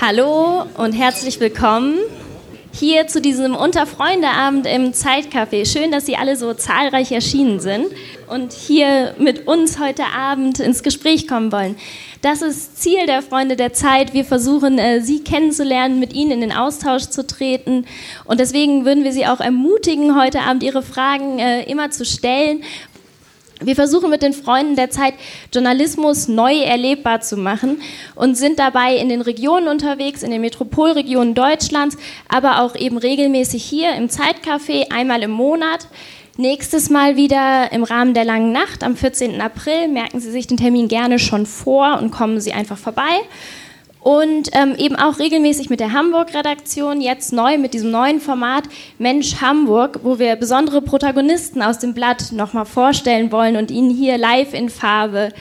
Hallo und herzlich willkommen hier zu diesem Unterfreundeabend im Zeitcafé. Schön, dass Sie alle so zahlreich erschienen sind und hier mit uns heute Abend ins Gespräch kommen wollen. Das ist Ziel der Freunde der Zeit. Wir versuchen, äh, Sie kennenzulernen, mit Ihnen in den Austausch zu treten. Und deswegen würden wir Sie auch ermutigen, heute Abend Ihre Fragen äh, immer zu stellen. Wir versuchen mit den Freunden der Zeit Journalismus neu erlebbar zu machen und sind dabei in den Regionen unterwegs, in den Metropolregionen Deutschlands, aber auch eben regelmäßig hier im Zeitcafé einmal im Monat. Nächstes Mal wieder im Rahmen der langen Nacht am 14. April. Merken Sie sich den Termin gerne schon vor und kommen Sie einfach vorbei. Und ähm, eben auch regelmäßig mit der Hamburg-Redaktion, jetzt neu mit diesem neuen Format Mensch Hamburg, wo wir besondere Protagonisten aus dem Blatt nochmal vorstellen wollen und Ihnen hier live in Farbe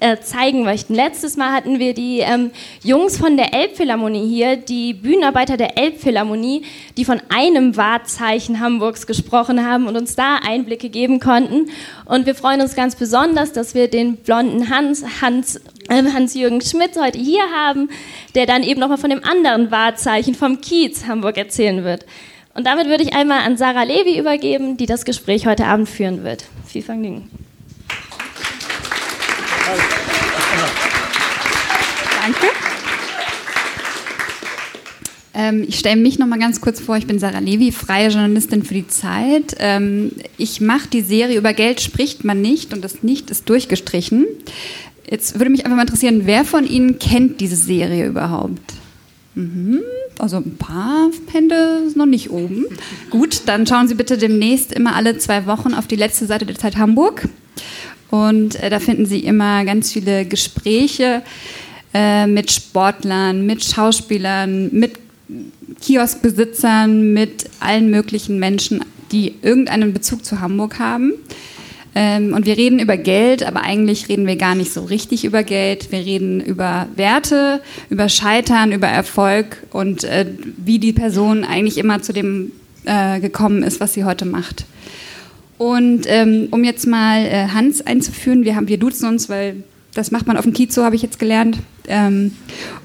äh, zeigen möchten. Letztes Mal hatten wir die ähm, Jungs von der Elbphilharmonie hier, die Bühnenarbeiter der Elbphilharmonie, die von einem Wahrzeichen Hamburgs gesprochen haben und uns da Einblicke geben konnten. Und wir freuen uns ganz besonders, dass wir den blonden Hans, Hans, Hans-Jürgen Schmidt heute hier haben, der dann eben nochmal von dem anderen Wahrzeichen vom Kiez Hamburg erzählen wird. Und damit würde ich einmal an Sarah Levi übergeben, die das Gespräch heute Abend führen wird. Viel Vergnügen. Danke. Ähm, ich stelle mich noch mal ganz kurz vor. Ich bin Sarah Levi, freie Journalistin für die Zeit. Ähm, ich mache die Serie über Geld spricht man nicht und das Nicht ist durchgestrichen. Jetzt würde mich einfach mal interessieren, wer von Ihnen kennt diese Serie überhaupt? Mhm. Also ein paar Hände noch nicht oben. Gut, dann schauen Sie bitte demnächst immer alle zwei Wochen auf die letzte Seite der Zeit Hamburg. Und äh, da finden Sie immer ganz viele Gespräche äh, mit Sportlern, mit Schauspielern, mit Kioskbesitzern, mit allen möglichen Menschen, die irgendeinen Bezug zu Hamburg haben. Ähm, und wir reden über Geld, aber eigentlich reden wir gar nicht so richtig über Geld. Wir reden über Werte, über Scheitern, über Erfolg und äh, wie die Person eigentlich immer zu dem äh, gekommen ist, was sie heute macht. Und ähm, um jetzt mal äh, Hans einzuführen, wir, haben, wir duzen uns, weil das macht man auf dem Kiez so, habe ich jetzt gelernt. Ähm,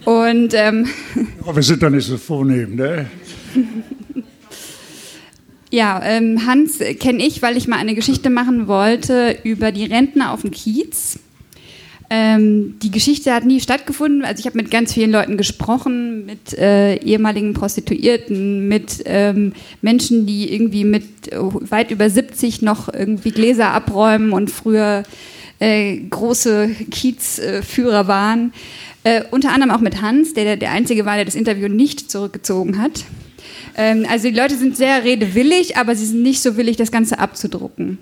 und ähm, oh, wir sind doch nicht so vornehm, ne? ja, ähm, Hans kenne ich, weil ich mal eine Geschichte machen wollte über die Rentner auf dem Kiez. Ähm, die Geschichte hat nie stattgefunden. Also ich habe mit ganz vielen Leuten gesprochen, mit äh, ehemaligen Prostituierten, mit ähm, Menschen, die irgendwie mit äh, weit über 70 noch irgendwie Gläser abräumen und früher äh, große Kiezführer waren. Äh, unter anderem auch mit Hans, der der Einzige war, der das Interview nicht zurückgezogen hat. Ähm, also die Leute sind sehr redewillig, aber sie sind nicht so willig, das Ganze abzudrucken.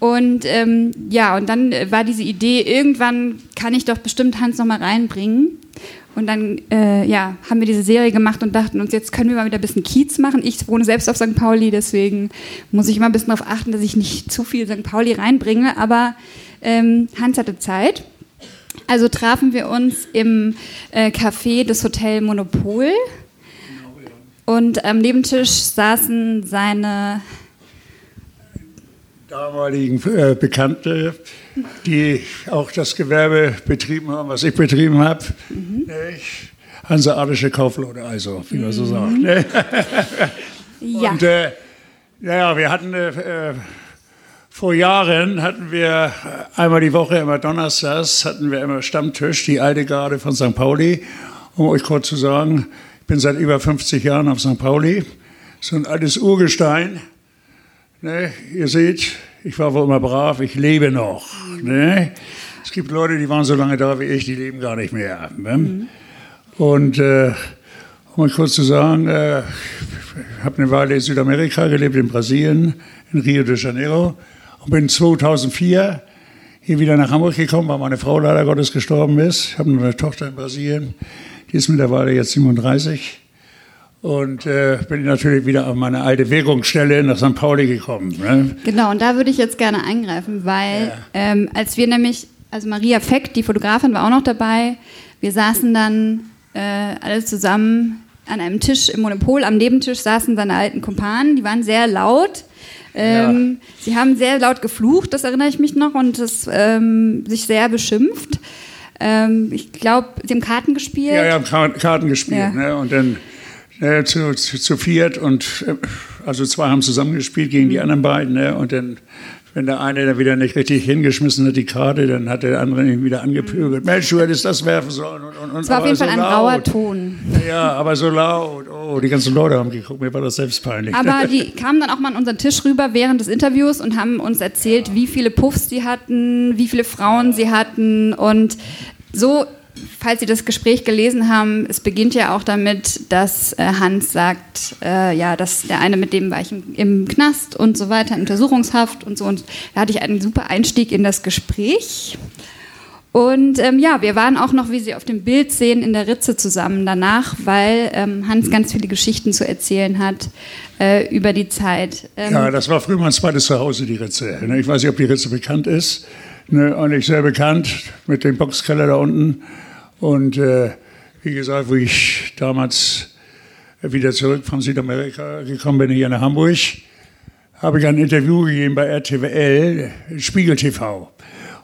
Und ähm, ja, und dann war diese Idee, irgendwann kann ich doch bestimmt Hans nochmal reinbringen. Und dann äh, ja, haben wir diese Serie gemacht und dachten uns, jetzt können wir mal wieder ein bisschen Kiez machen. Ich wohne selbst auf St. Pauli, deswegen muss ich immer ein bisschen darauf achten, dass ich nicht zu viel St. Pauli reinbringe. Aber ähm, Hans hatte Zeit. Also trafen wir uns im äh, Café des Hotel Monopol. Und am Nebentisch saßen seine damaligen äh, Bekannte, die auch das Gewerbe betrieben haben, was ich betrieben habe. Mhm. Hanseatische Kaufleute, also, wie man so mhm. sagt. Ne? ja. Und äh, ja, wir hatten äh, vor Jahren hatten wir einmal die Woche, immer donnerstags, hatten wir immer Stammtisch, die alte Garde von St. Pauli. Um euch kurz zu sagen, bin seit über 50 Jahren auf St. Pauli. So ein altes Urgestein. Ne, ihr seht, ich war wohl immer brav, ich lebe noch. Ne? Es gibt Leute, die waren so lange da wie ich, die leben gar nicht mehr. Ne? Mhm. Und äh, um euch kurz zu sagen, äh, ich habe eine Weile in Südamerika gelebt, in Brasilien, in Rio de Janeiro. Und bin 2004 hier wieder nach Hamburg gekommen, weil meine Frau leider Gottes gestorben ist. Ich habe eine Tochter in Brasilien, die ist mittlerweile jetzt 37. Und äh, bin natürlich wieder auf meine alte Wirkungsstelle nach St. Pauli gekommen. Ne? Genau, und da würde ich jetzt gerne eingreifen, weil ja. ähm, als wir nämlich, also Maria Feck, die Fotografin, war auch noch dabei. Wir saßen dann äh, alle zusammen an einem Tisch im Monopol. Am Nebentisch saßen seine alten Kumpanen, die waren sehr laut. Ähm, ja. Sie haben sehr laut geflucht, das erinnere ich mich noch, und das, ähm, sich sehr beschimpft. Ähm, ich glaube, sie haben Karten gespielt. Ja, ja, Karten gespielt. Ja. Ne? Und dann äh, zu, zu, zu, viert und äh, also zwei haben zusammengespielt gegen die anderen beiden. Ne? Und dann wenn der eine dann wieder nicht richtig hingeschmissen hat, die Karte, dann hat der andere ihn wieder angepöbelt. Mensch, du hättest das werfen sollen. Und, und, und, es war auf jeden Fall so ein rauer Ton. Ja, aber so laut. Oh, die ganzen Leute haben geguckt, mir war das selbst peinlich. Aber die kamen dann auch mal an unseren Tisch rüber während des Interviews und haben uns erzählt, wie viele Puffs sie hatten, wie viele Frauen sie hatten und so falls Sie das Gespräch gelesen haben, es beginnt ja auch damit, dass äh, Hans sagt, äh, ja, dass der eine mit dem war ich im, im, Knast und so weiter, Untersuchungshaft und so. Und da hatte ich einen super Einstieg in das Gespräch. Und ähm, ja, wir waren auch noch, wie Sie auf dem Bild sehen, in der Ritze zusammen danach, weil ähm, Hans ganz viele Geschichten zu erzählen hat äh, über die Zeit. Ähm ja, das war früher mein zweites Zuhause, die Ritze. Ich weiß nicht, ob die Ritze bekannt ist. Ne, eigentlich sehr bekannt mit dem Boxkeller da unten. Und äh, wie gesagt, wo ich damals wieder zurück von Südamerika gekommen bin, hier nach Hamburg, habe ich ein Interview gegeben bei RTWL, Spiegel TV.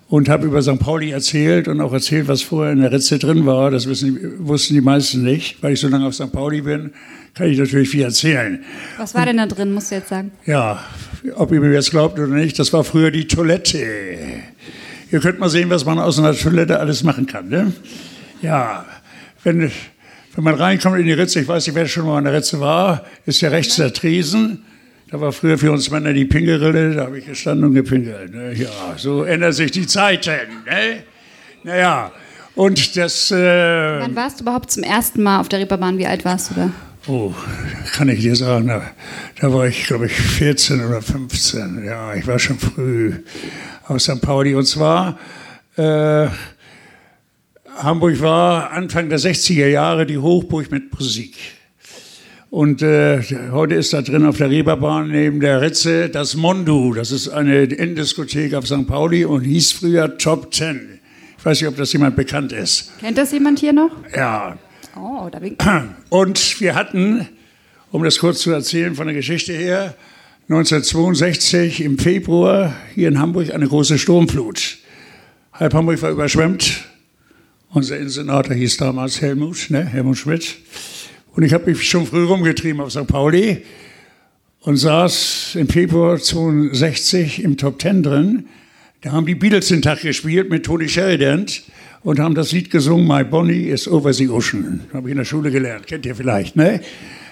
Und habe über St. Pauli erzählt und auch erzählt, was vorher in der Ritze drin war. Das wissen, wussten die meisten nicht. Weil ich so lange auf St. Pauli bin, kann ich natürlich viel erzählen. Was war denn da drin, musst du jetzt sagen? Ja, ob ihr mir jetzt glaubt oder nicht, das war früher die Toilette. Ihr könnt mal sehen, was man aus einer Toilette alles machen kann. Ne? Ja, wenn, wenn man reinkommt in die Ritze, ich weiß nicht, wer schon mal in der Ritze war, ist ja rechts der Tresen. Da war früher für uns Männer die Pinkelrille, da habe ich gestanden und gepinkelt. Ne? Ja, so ändern sich die Zeiten. Ne? Naja, und das. Äh, Wann warst du überhaupt zum ersten Mal auf der Reeperbahn? Wie alt warst du da? Oh, kann ich dir sagen, da, da war ich, glaube ich, 14 oder 15. Ja, ich war schon früh auf St. Pauli. Und zwar. Äh, Hamburg war Anfang der 60er Jahre die Hochburg mit Musik. Und äh, heute ist da drin auf der Reeperbahn neben der Ritze das Mondu. Das ist eine Innendiskothek auf St. Pauli und hieß früher Top Ten. Ich weiß nicht, ob das jemand bekannt ist. Kennt das jemand hier noch? Ja. Oh, da bin Und wir hatten, um das kurz zu erzählen von der Geschichte her, 1962 im Februar hier in Hamburg eine große Sturmflut. Halb Hamburg war überschwemmt. Unser Innensenator hieß damals Helmut, ne? Helmut Schmidt. Und ich habe mich schon früh rumgetrieben auf St. Pauli und saß im Februar 62 im Top Ten drin. Da haben die Beatles den Tag gespielt mit Tony Sheridan und haben das Lied gesungen, My Bonnie is Over the Ocean. Habe ich in der Schule gelernt, kennt ihr vielleicht, ne?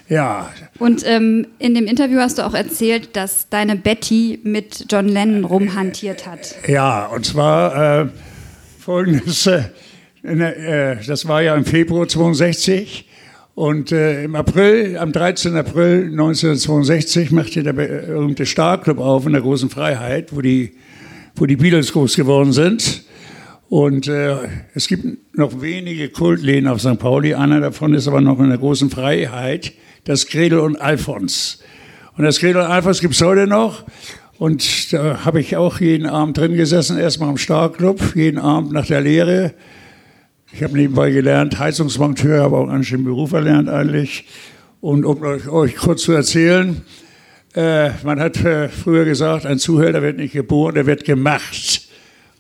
Ja. Und ähm, in dem Interview hast du auch erzählt, dass deine Betty mit John Lennon rumhantiert hat. Ja, und zwar äh, folgendes. Äh, das war ja im Februar 62. Und äh, im April, am 13. April 1962 machte der berühmte Starclub auf in der großen Freiheit, wo die, wo die Beatles groß geworden sind. Und äh, es gibt noch wenige Kultläden auf St. Pauli. Einer davon ist aber noch in der großen Freiheit, das Gredel und Alfons. Und das Gredel und Alfons gibt es heute noch. Und da habe ich auch jeden Abend drin gesessen, erstmal im Starclub, jeden Abend nach der Lehre ich habe nebenbei gelernt, Heizungsmonteur, habe auch einen schönen Beruf erlernt eigentlich. Und um euch kurz zu erzählen, äh, man hat äh, früher gesagt, ein Zuhälter wird nicht geboren, der wird gemacht.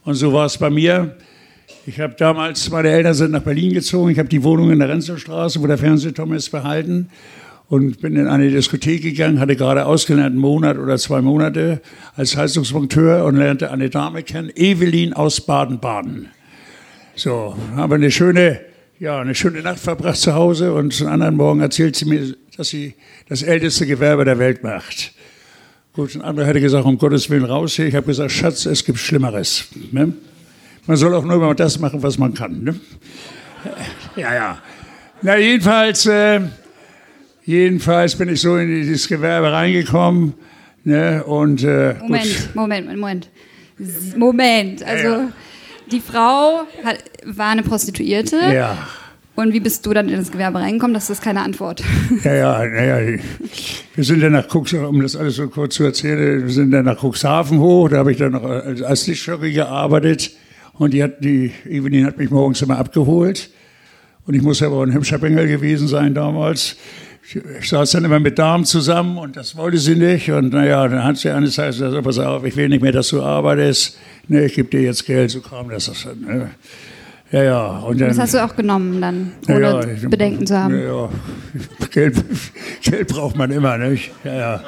Und so war es bei mir. Ich habe damals, meine Eltern sind nach Berlin gezogen, ich habe die Wohnung in der Renzlstraße, wo der Fernsehturm ist, behalten und bin in eine Diskothek gegangen, hatte gerade ausgelernt, einen Monat oder zwei Monate als Heizungsmonteur und lernte eine Dame kennen, Evelyn aus Baden-Baden. So, haben wir eine schöne, ja, eine schöne Nacht verbracht zu Hause und am anderen Morgen erzählt sie mir, dass sie das älteste Gewerbe der Welt macht. Gut, ein anderer hätte gesagt, um Gottes Willen raus hier. Ich habe gesagt, Schatz, es gibt Schlimmeres. Ne? Man soll auch nur immer das machen, was man kann. Ne? Ja, ja. Na, jedenfalls, äh, jedenfalls bin ich so in dieses Gewerbe reingekommen. Ne? Und, äh, Moment, Moment, Moment. Moment, also. Ja, ja. Die Frau hat, war eine Prostituierte. Ja. Und wie bist du dann in das Gewerbe reingekommen? Das ist keine Antwort. Ja, ja, naja. Wir sind dann nach Cuxhaven, um das alles so kurz zu erzählen, wir sind dann nach Cuxhaven hoch, da habe ich dann noch als Lichtjockey gearbeitet. Und die, hat, die Evelyn hat mich morgens immer abgeholt. Und ich muss ja aber ein hübscher Bengel gewesen sein damals. Ich saß dann immer mit Damen zusammen und das wollte sie nicht. Und naja, dann hat sie eines Tages gesagt, pass auf, ich will nicht mehr, dass du arbeitest. Ne, ich gebe dir jetzt Geld, so kam das. Ne. Ja, ja. Und dann, Das hast du auch genommen dann, ohne ja, Bedenken zu haben. Ja, ja. Geld, Geld braucht man immer, nicht? Ja, ja.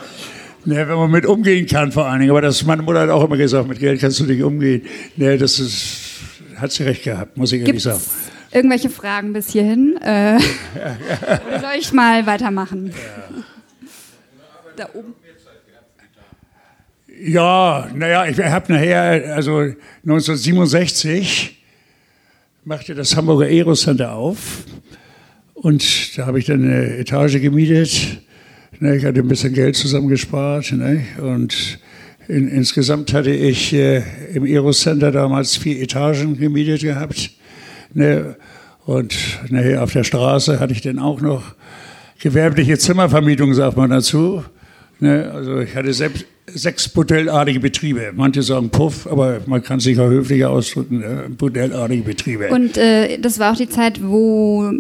Ne, wenn man mit umgehen kann vor allen Dingen. Aber das, meine Mutter hat auch immer gesagt, mit Geld kannst du nicht umgehen. Ne, das ist, hat sie recht gehabt, muss ich ehrlich Gibt sagen. Irgendwelche Fragen bis hierhin? Äh, oder soll ich mal weitermachen? Da oben. Ja, naja, ich habe nachher, also 1967 machte das Hamburger Aero Center auf und da habe ich dann eine Etage gemietet. Ne, ich hatte ein bisschen Geld zusammengespart ne, und in, insgesamt hatte ich äh, im Aero Center damals vier Etagen gemietet gehabt. Ne, und nachher auf der Straße hatte ich dann auch noch gewerbliche Zimmervermietung, sagt man dazu. Ne, also ich hatte selbst sechs modellartige Betriebe. Manche sagen Puff, aber man kann sich auch höflicher ausdrücken. Ne? Modellartige Betriebe. Und äh, das war auch die Zeit, wo,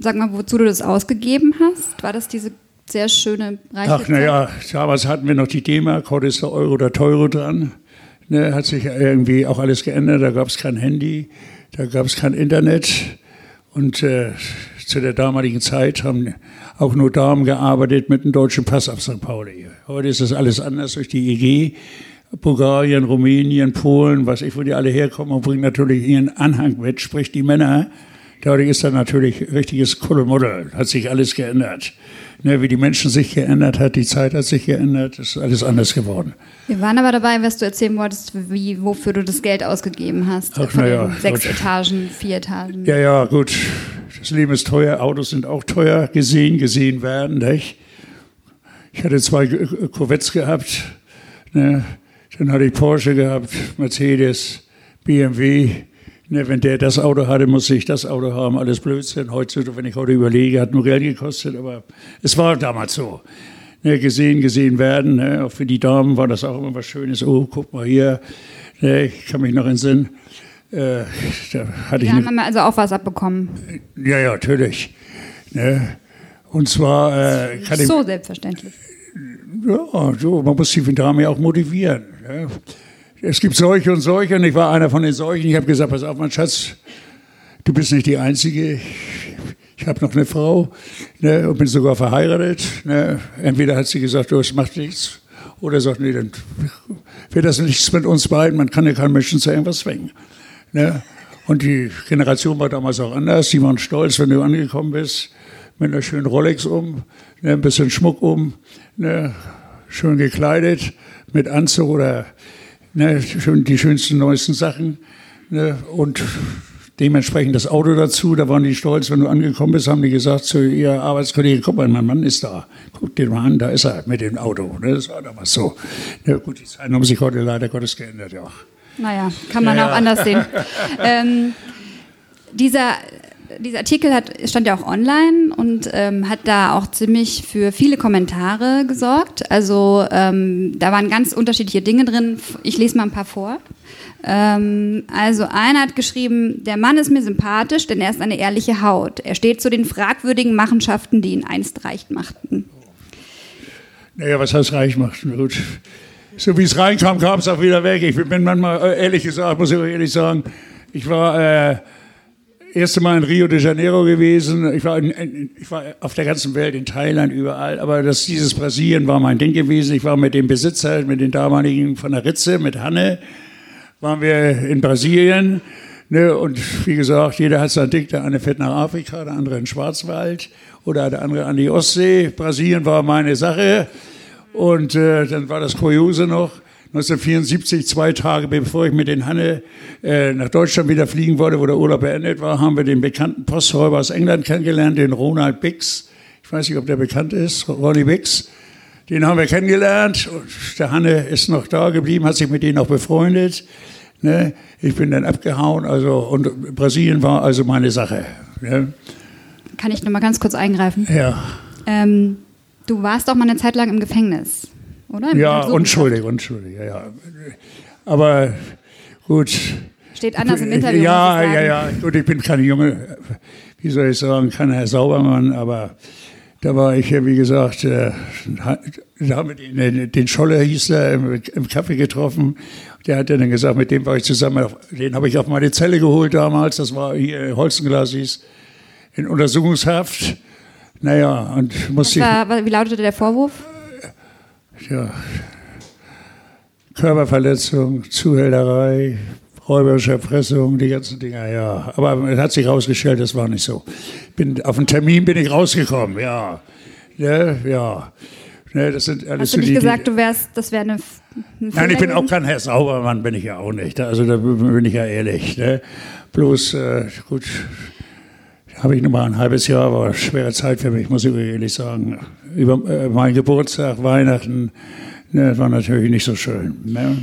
sag mal, wozu du das ausgegeben hast? War das diese sehr schöne reiche Ach, naja, damals hatten wir noch die D-Mark, heute ist der Euro oder Teuro dran. Ne, hat sich irgendwie auch alles geändert. Da gab es kein Handy, da gab es kein Internet. Und äh, zu der damaligen Zeit haben auch nur Damen gearbeitet mit dem deutschen Pass auf St. Pauli. Heute ist das alles anders durch die EG. Bulgarien, Rumänien, Polen, was ich, wo die alle herkommen und bringen natürlich ihren Anhang mit, sprich die Männer. Dadurch ist da natürlich richtiges Kuddelmuddel, hat sich alles geändert. Ne, wie die Menschen sich geändert hat, die Zeit hat sich geändert, ist alles anders geworden. Wir waren aber dabei, was du erzählen wolltest, wie, wofür du das Geld ausgegeben hast. Ach, Von ja, sechs gut. Etagen, vier Etagen. Ja, ja, gut. Das Leben ist teuer, Autos sind auch teuer, gesehen, gesehen werden. Nicht? Ich hatte zwei Corvettes gehabt, ne? dann hatte ich Porsche gehabt, Mercedes, BMW. Ne? Wenn der das Auto hatte, musste ich das Auto haben, alles Blödsinn. Heutzutage, wenn ich heute überlege, hat nur Geld gekostet, aber es war damals so. Ne? Gesehen, gesehen werden. Ne? Auch für die Damen war das auch immer was Schönes. Oh, guck mal hier. Ne? Ich kann mich noch entsinnen. Äh, da hatte Die ich haben also auch was abbekommen. ja, ja, natürlich. Ne? Und zwar äh, kann ich, So selbstverständlich. ja, so, man muss die Dame ja auch motivieren. Ne? Es gibt solche und solche und ich war einer von den solchen. Ich habe gesagt, pass auf, mein Schatz, du bist nicht die Einzige. Ich habe noch eine Frau ne, und bin sogar verheiratet. Ne? Entweder hat sie gesagt, du, es macht nichts. Oder sagt, nee, dann wird das nichts mit uns beiden. Man kann ja keinen Menschen zu irgendwas zwingen. Ne? Und die Generation war damals auch anders. Die waren stolz, wenn du angekommen bist, mit einer schönen Rolex um, ne, ein bisschen Schmuck um, ne, schön gekleidet, mit Anzug oder ne, die schönsten, neuesten Sachen. Ne, und dementsprechend das Auto dazu. Da waren die stolz, wenn du angekommen bist, haben die gesagt zu ihr Arbeitskollegen, guck mal, mein Mann ist da. Guck den mal an, da ist er mit dem Auto. Ne, das war damals so. Ja, gut, die Zeiten haben sich heute leider Gottes geändert, ja. Naja, kann man Ja, auch anders sehen. ähm, dieser, dieser Artikel hat, stand ja auch online und ähm, hat da auch ziemlich für viele Kommentare gesorgt. Also ähm, da waren ganz unterschiedliche Dinge drin. Ich lese mal ein paar vor. Ähm, also einer hat geschrieben, der Mann ist mir sympathisch, denn er ist eine ehrliche Haut. Er steht zu den fragwürdigen Machenschaften, die ihn einst reich machten. Naja, was heißt reich machen? Gut. So wie es reinkam, kam es auch wieder weg. Ich bin manchmal, äh, ehrlich gesagt, muss ich ehrlich sagen, ich war äh, erste Mal in Rio de Janeiro gewesen. Ich war, in, ich war auf der ganzen Welt, in Thailand, überall. Aber das, dieses Brasilien war mein Ding gewesen. Ich war mit dem Besitzer, mit den damaligen von der Ritze, mit Hanne, waren wir in Brasilien. Ne, und wie gesagt, jeder hat sein Ding. Der eine fährt nach Afrika, der andere in Schwarzwald oder der andere an die Ostsee. Brasilien war meine Sache. Und äh, dann war das Kuriose noch. 1974, zwei Tage bevor ich mit den Hanne äh, nach Deutschland wieder fliegen wollte, wo der Urlaub beendet war, haben wir den bekannten Posträuber aus England kennengelernt, den Ronald Bix. Ich weiß nicht, ob der bekannt ist, Ronnie Bix. Den haben wir kennengelernt. Und der Hanne ist noch da geblieben, hat sich mit denen auch befreundet. Ne? Ich bin dann abgehauen. Also, und Brasilien war also meine Sache. Ne? Kann ich noch mal ganz kurz eingreifen? Ja, Ähm, du warst auch mal eine Zeit lang im Gefängnis, oder? Im ja unschuldig, unschuldig. Ja, ja. Aber gut. Steht anders im Interview. Ja, muss ich ja, ja. Gut, ich bin kein Junge, wie soll ich sagen, kein Herr Saubermann, aber Da war ich, wie gesagt, äh, da haben wir den, den Scholler hieß er, im, im Kaffee getroffen. Der hat dann gesagt, mit dem war ich zusammen, den habe ich auf meine Zelle geholt damals, das war hier Holzenglas hieß, in Untersuchungshaft. Naja, und musste war, Wie lautete der Vorwurf? Ja, Körperverletzung, Zuhälterei, räuberische Erpressung, die ganzen Dinger, ja. Aber es hat sich herausgestellt, das war nicht so. Bin, auf den Termin bin ich rausgekommen, ja. Ja, ja. Ne, das sind alles Hast du nicht die, gesagt, du wärst, das wäre eine, eine Nein, ich bin auch kein Herr Saubermann, bin ich ja auch nicht. Also da bin ich ja ehrlich. Ne? Bloß, äh, gut, habe ich nur mal ein halbes Jahr, war schwere Zeit für mich, muss ich ehrlich sagen. Über äh, meinen Geburtstag, Weihnachten, ne, war natürlich nicht so schön. Ne?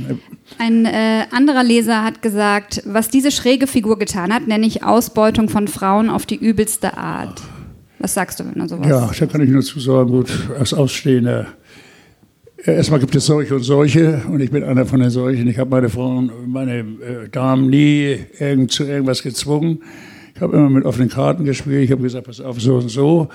Ein äh, anderer Leser hat gesagt, was diese schräge Figur getan hat, nenne ich Ausbeutung von Frauen auf die übelste Art. Was sagst du, wenn du sowas Ja, da kann ich nur zu sagen, gut, als Ausstehender. Erstmal gibt es solche und solche und ich bin einer von den solchen. Ich habe meine Frauen, meine äh, Damen nie irgend, zu irgendwas gezwungen. Ich habe immer mit offenen Karten gespielt. Ich habe gesagt, pass auf, so und so.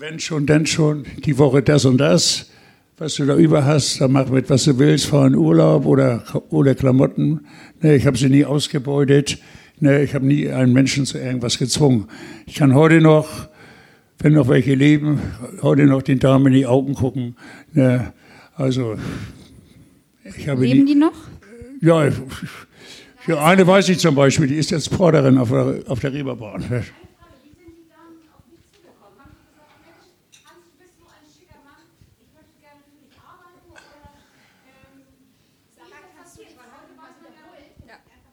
Wenn schon, denn schon, die Woche das und das. Was du da über hast, dann mach mit, was du willst, fahr in Urlaub oder, oder Klamotten. Nee, ich habe sie nie ausgebeutet. Ne, ich habe nie einen Menschen zu irgendwas gezwungen. Ich kann heute noch, wenn noch welche leben, heute noch den Damen in die Augen gucken. Ne, also, ich habe leben nie, die noch? Ja, ja, eine weiß ich zum Beispiel, die ist jetzt Porterin auf der, auf der Reeperbahn.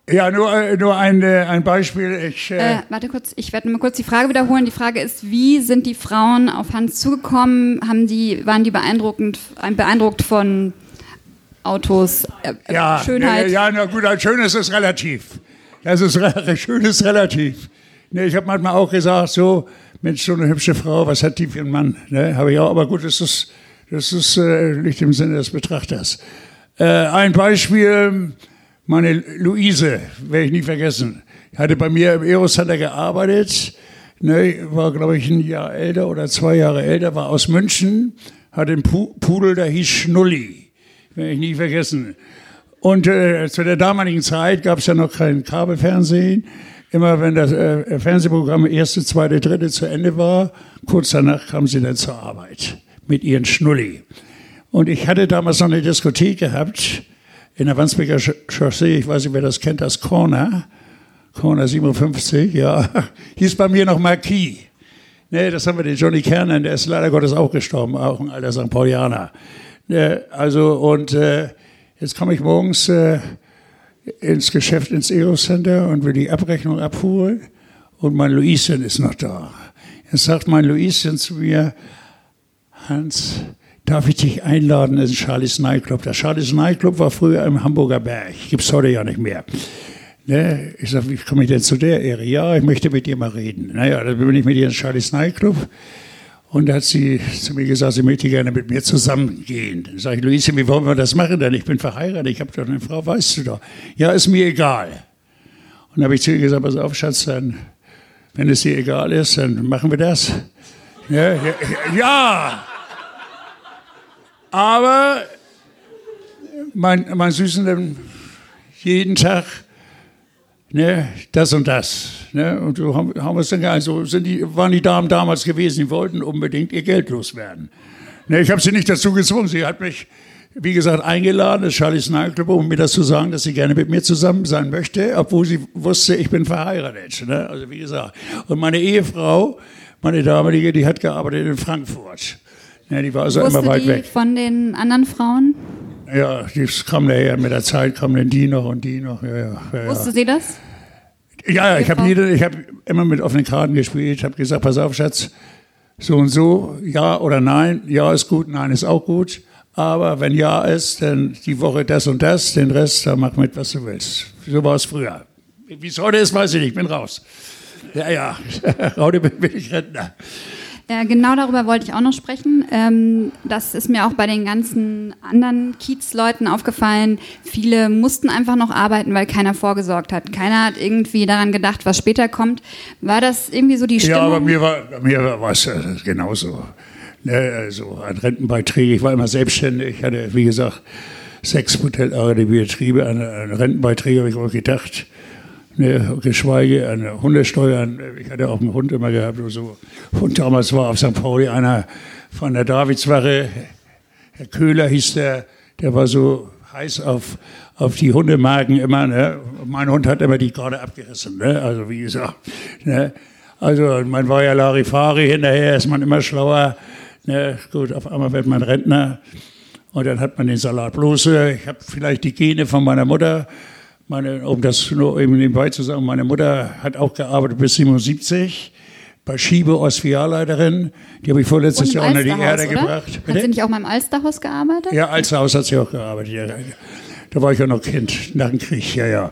Ja, nur, äh, nur ein, äh, ein Beispiel. Ich, äh äh, warte kurz, ich werde mal kurz die Frage wiederholen. Die Frage ist, wie sind die Frauen auf Hans zugekommen? Haben die, waren die beeindruckend, beeindruckt von Autos, äh, ja, Schönheit? Ja, ja, na gut, ein schönes ist relativ. Das ist schön ist relativ. Ne, ich habe manchmal auch gesagt, so, Mensch, so eine hübsche Frau, was hat die für einen Mann? Ne, habe ich auch, aber gut, das ist, das ist äh, nicht im Sinne des Betrachters. Ein Beispiel, meine Luise, werde ich nie vergessen, hatte bei mir im Eros Center gearbeitet, ne, war, glaube ich, ein Jahr älter oder zwei Jahre älter, war aus München, hatte einen Pudel, der hieß Schnulli, werde ich nie vergessen. Und äh, zu der damaligen Zeit gab es ja noch kein Kabelfernsehen. Immer wenn das äh, Fernsehprogramm erste, zweite, dritte zu Ende war, kurz danach kam sie dann zur Arbeit mit ihren Schnulli. Und ich hatte damals noch eine Diskothek gehabt, in der Wandsbeker Chaussee, ich weiß nicht, wer das kennt, das Corner, Corner 57, ja, hieß bei mir noch Marquis. Nee, das haben wir den Johnny Kernan, der ist leider Gottes auch gestorben, auch ein alter St. Paulianer. Nee, also, und äh, jetzt komme ich morgens äh, ins Geschäft, ins Eros Center und will die Abrechnung abholen und mein Luischen ist noch da. Jetzt sagt mein Luischen zu mir, Hans, darf ich dich einladen in Charlie's Nightclub. Der Charlie's Nightclub war früher im Hamburger Berg, gibt es heute ja nicht mehr. Ne? Ich sage, wie komme ich denn zu der Ehre? Ja, ich möchte mit dir mal reden. Naja, dann bin ich mit ihr in Charlie's Nightclub. Und da hat sie zu mir gesagt, sie möchte gerne mit mir zusammengehen. Dann sage ich, Luise, wie wollen wir das machen denn? Ich bin verheiratet, ich habe doch eine Frau, weißt du doch. Ja, ist mir egal. Und dann habe ich zu ihr gesagt, pass auf, Schatz, dann, wenn es dir egal ist, dann machen wir das. Ja, ja, ja. Aber mein, mein Süßen, jeden Tag ne, das und das. Ne, und so haben, haben dann also sind die, waren die Damen damals gewesen, die wollten unbedingt ihr Geld loswerden. Ne, ich habe sie nicht dazu gezwungen. Sie hat mich, wie gesagt, eingeladen, das Charlie's Nightclub, um mir das zu sagen, dass sie gerne mit mir zusammen sein möchte, obwohl sie wusste, ich bin verheiratet. Ne? Also wie gesagt. Und meine Ehefrau, meine damalige, die hat gearbeitet in Frankfurt. Ja, die war also Wusste immer weit die weg. von den anderen Frauen? Ja, die kam daher mit der Zeit, kamen dann die noch und die noch. Ja, ja, ja, Wusste sie das? Ja, ja ich habe hab immer mit offenen Karten gespielt. Ich habe gesagt, pass auf, Schatz, so und so, ja oder nein. Ja ist gut, nein ist auch gut. Aber wenn ja ist, dann die Woche das und das, den Rest, da mach mit, was du willst. So war es früher. Wie es heute ist, weiß ich nicht, ich bin raus. Ja, ja, heute bin ich Rentner. Ja, genau darüber wollte ich auch noch sprechen. Ähm, das ist mir auch bei den ganzen anderen Kiezleuten aufgefallen. Viele mussten einfach noch arbeiten, weil keiner vorgesorgt hat. Keiner hat irgendwie daran gedacht, was später kommt. War das irgendwie so die Stimmung? Ja, bei mir war, mir war es äh, genauso. Ne, also an Rentenbeiträge, ich war immer selbstständig, ich hatte, wie gesagt, sechs modellartige Betriebe, an, an Rentenbeiträge habe ich auch gedacht ne, geschweige an Hundesteuern. Ich hatte auch einen Hund immer gehabt so. Und damals war auf St. Pauli einer von der Davidswache, Herr Köhler hieß der, der war so heiß auf, auf die Hundemarken immer. Ne? Mein Hund hat immer die gerade abgerissen, ne? also wie gesagt. Ne? Also man war ja Larifari, hinterher ist man immer schlauer. Ne? Gut, auf einmal wird man Rentner und dann hat man den Salat bloß. Ich habe vielleicht die Gene von meiner Mutter meine, um das nur eben nebenbei zu sagen, meine Mutter hat auch gearbeitet bis 77 bei Schiebe als Filialleiterin. Die habe ich vorletztes Jahr unter die Erde oder? gebracht. Bitte? Hat sie nicht auch mal im Alsterhaus gearbeitet? Ja, Alsterhaus hat sie auch gearbeitet. Ja. Da war ich ja noch Kind, nach dem Krieg, ja, ja.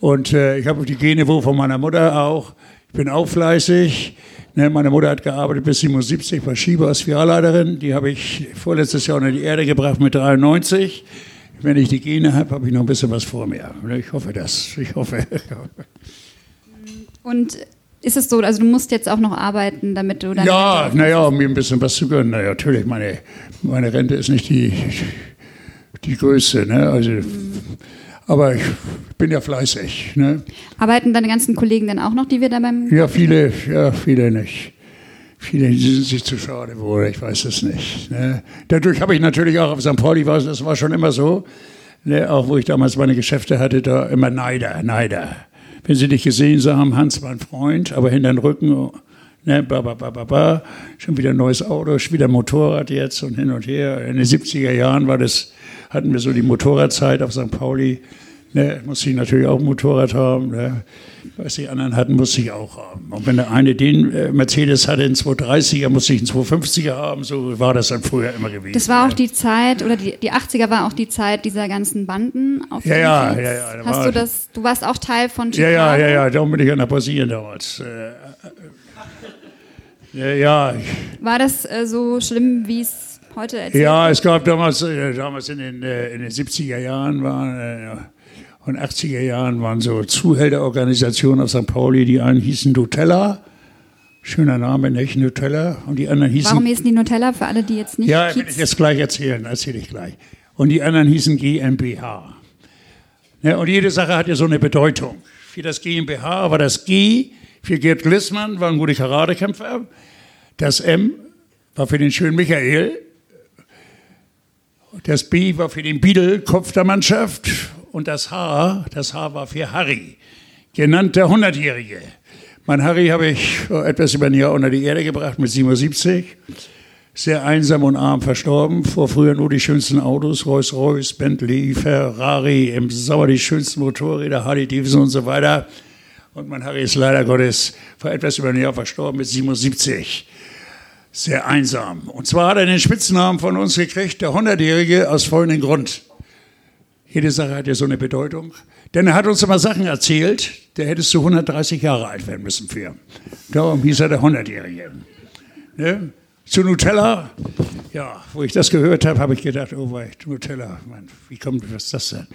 Und äh, ich habe die Gene wohl von meiner Mutter auch. Ich bin auch fleißig. Ne, meine Mutter hat gearbeitet bis 77 bei Schiebe als Filialleiterin. Die habe ich vorletztes Jahr unter die Erde gebracht mit 93 wenn ich die Gene habe, habe ich noch ein bisschen was vor mir. Ich hoffe das. Ich hoffe. Und ist es so, also du musst jetzt auch noch arbeiten, damit du dann. Ja, naja, um mir ein bisschen was zu gönnen. Naja, natürlich, meine, meine Rente ist nicht die, die größte. Ne? Also, aber ich bin ja fleißig. Ne? Arbeiten deine ganzen Kollegen dann auch noch, die wir da beim. Ja, viele, ja, viele nicht. Viele sind sich zu schade wohl, ich weiß es nicht. Ne? Dadurch habe ich natürlich auch auf St. Pauli, das war schon immer so, ne? auch wo ich damals meine Geschäfte hatte, da immer Neider, Neider. Wenn sie dich gesehen haben, Hans war ein Freund, aber hinter den Rücken, ne, ba, ba, ba, ba, ba, schon wieder ein neues Auto, schon wieder Motorrad jetzt und hin und her. In den 70er Jahren war das, hatten wir so die Motorradzeit auf St. Pauli. Ne, musste ich natürlich auch ein Motorrad haben. Ne. Was die anderen hatten, musste ich auch haben. Und wenn der eine den äh, Mercedes hatte, einen 230er, musste ich einen 250er haben. So war das dann früher immer gewesen. Das war auch die Zeit, oder die, die 80er war auch die Zeit dieser ganzen Banden. Auf ja, ja, ja, ja, Hast du das, du warst auch Teil von Chicago? Ja, ja, ja, ja, darum bin ich an der Brasilien damals. Äh, äh, ja, ja. War das äh, so schlimm, wie es heute erzählt Ja, es gab damals, äh, damals in den, äh, in den 70er Jahren, war und 80er Jahren waren so Zuhälterorganisationen auf St. Pauli, die einen hießen Nutella. Schöner Name, nicht Nutella. Und die anderen hießen. Warum hießen die Nutella für alle, die jetzt nicht Ja, will ich jetzt gleich erzählen, erzähle ich gleich. Und die anderen hießen GmbH. Ja, und jede Sache hat ja so eine Bedeutung. Für das GmbH war das G, für Gerd Glissmann, war ein guter Karatekämpfer. Das M war für den schönen Michael. Das B war für den Biedel, Kopf der Mannschaft und das H, das H war für Harry, genannt der Hundertjährige. Mein Harry habe ich etwas über ein Jahr unter die Erde gebracht mit 77. Sehr einsam und arm verstorben. Vor früher nur die schönsten Autos, Rolls-Royce, Bentley, Ferrari, im Sommer die schönsten Motorräder, Harley Davidson und so weiter. Und mein Harry ist leider Gottes vor etwas über ein Jahr verstorben mit 77. Sehr einsam. Und zwar hat er den Spitznamen von uns gekriegt, der Hundertjährige, aus folgendem Grund. Jede Sache hat ja so eine Bedeutung. Denn er hat uns immer Sachen erzählt, der hättest du 130 Jahre alt werden müssen für. Darum hieß er der 100-Jährige. Ne? Zu Nutella, ja, wo ich das gehört habe, habe ich gedacht, oh weit, Nutella, Mann, wie kommt, was das denn?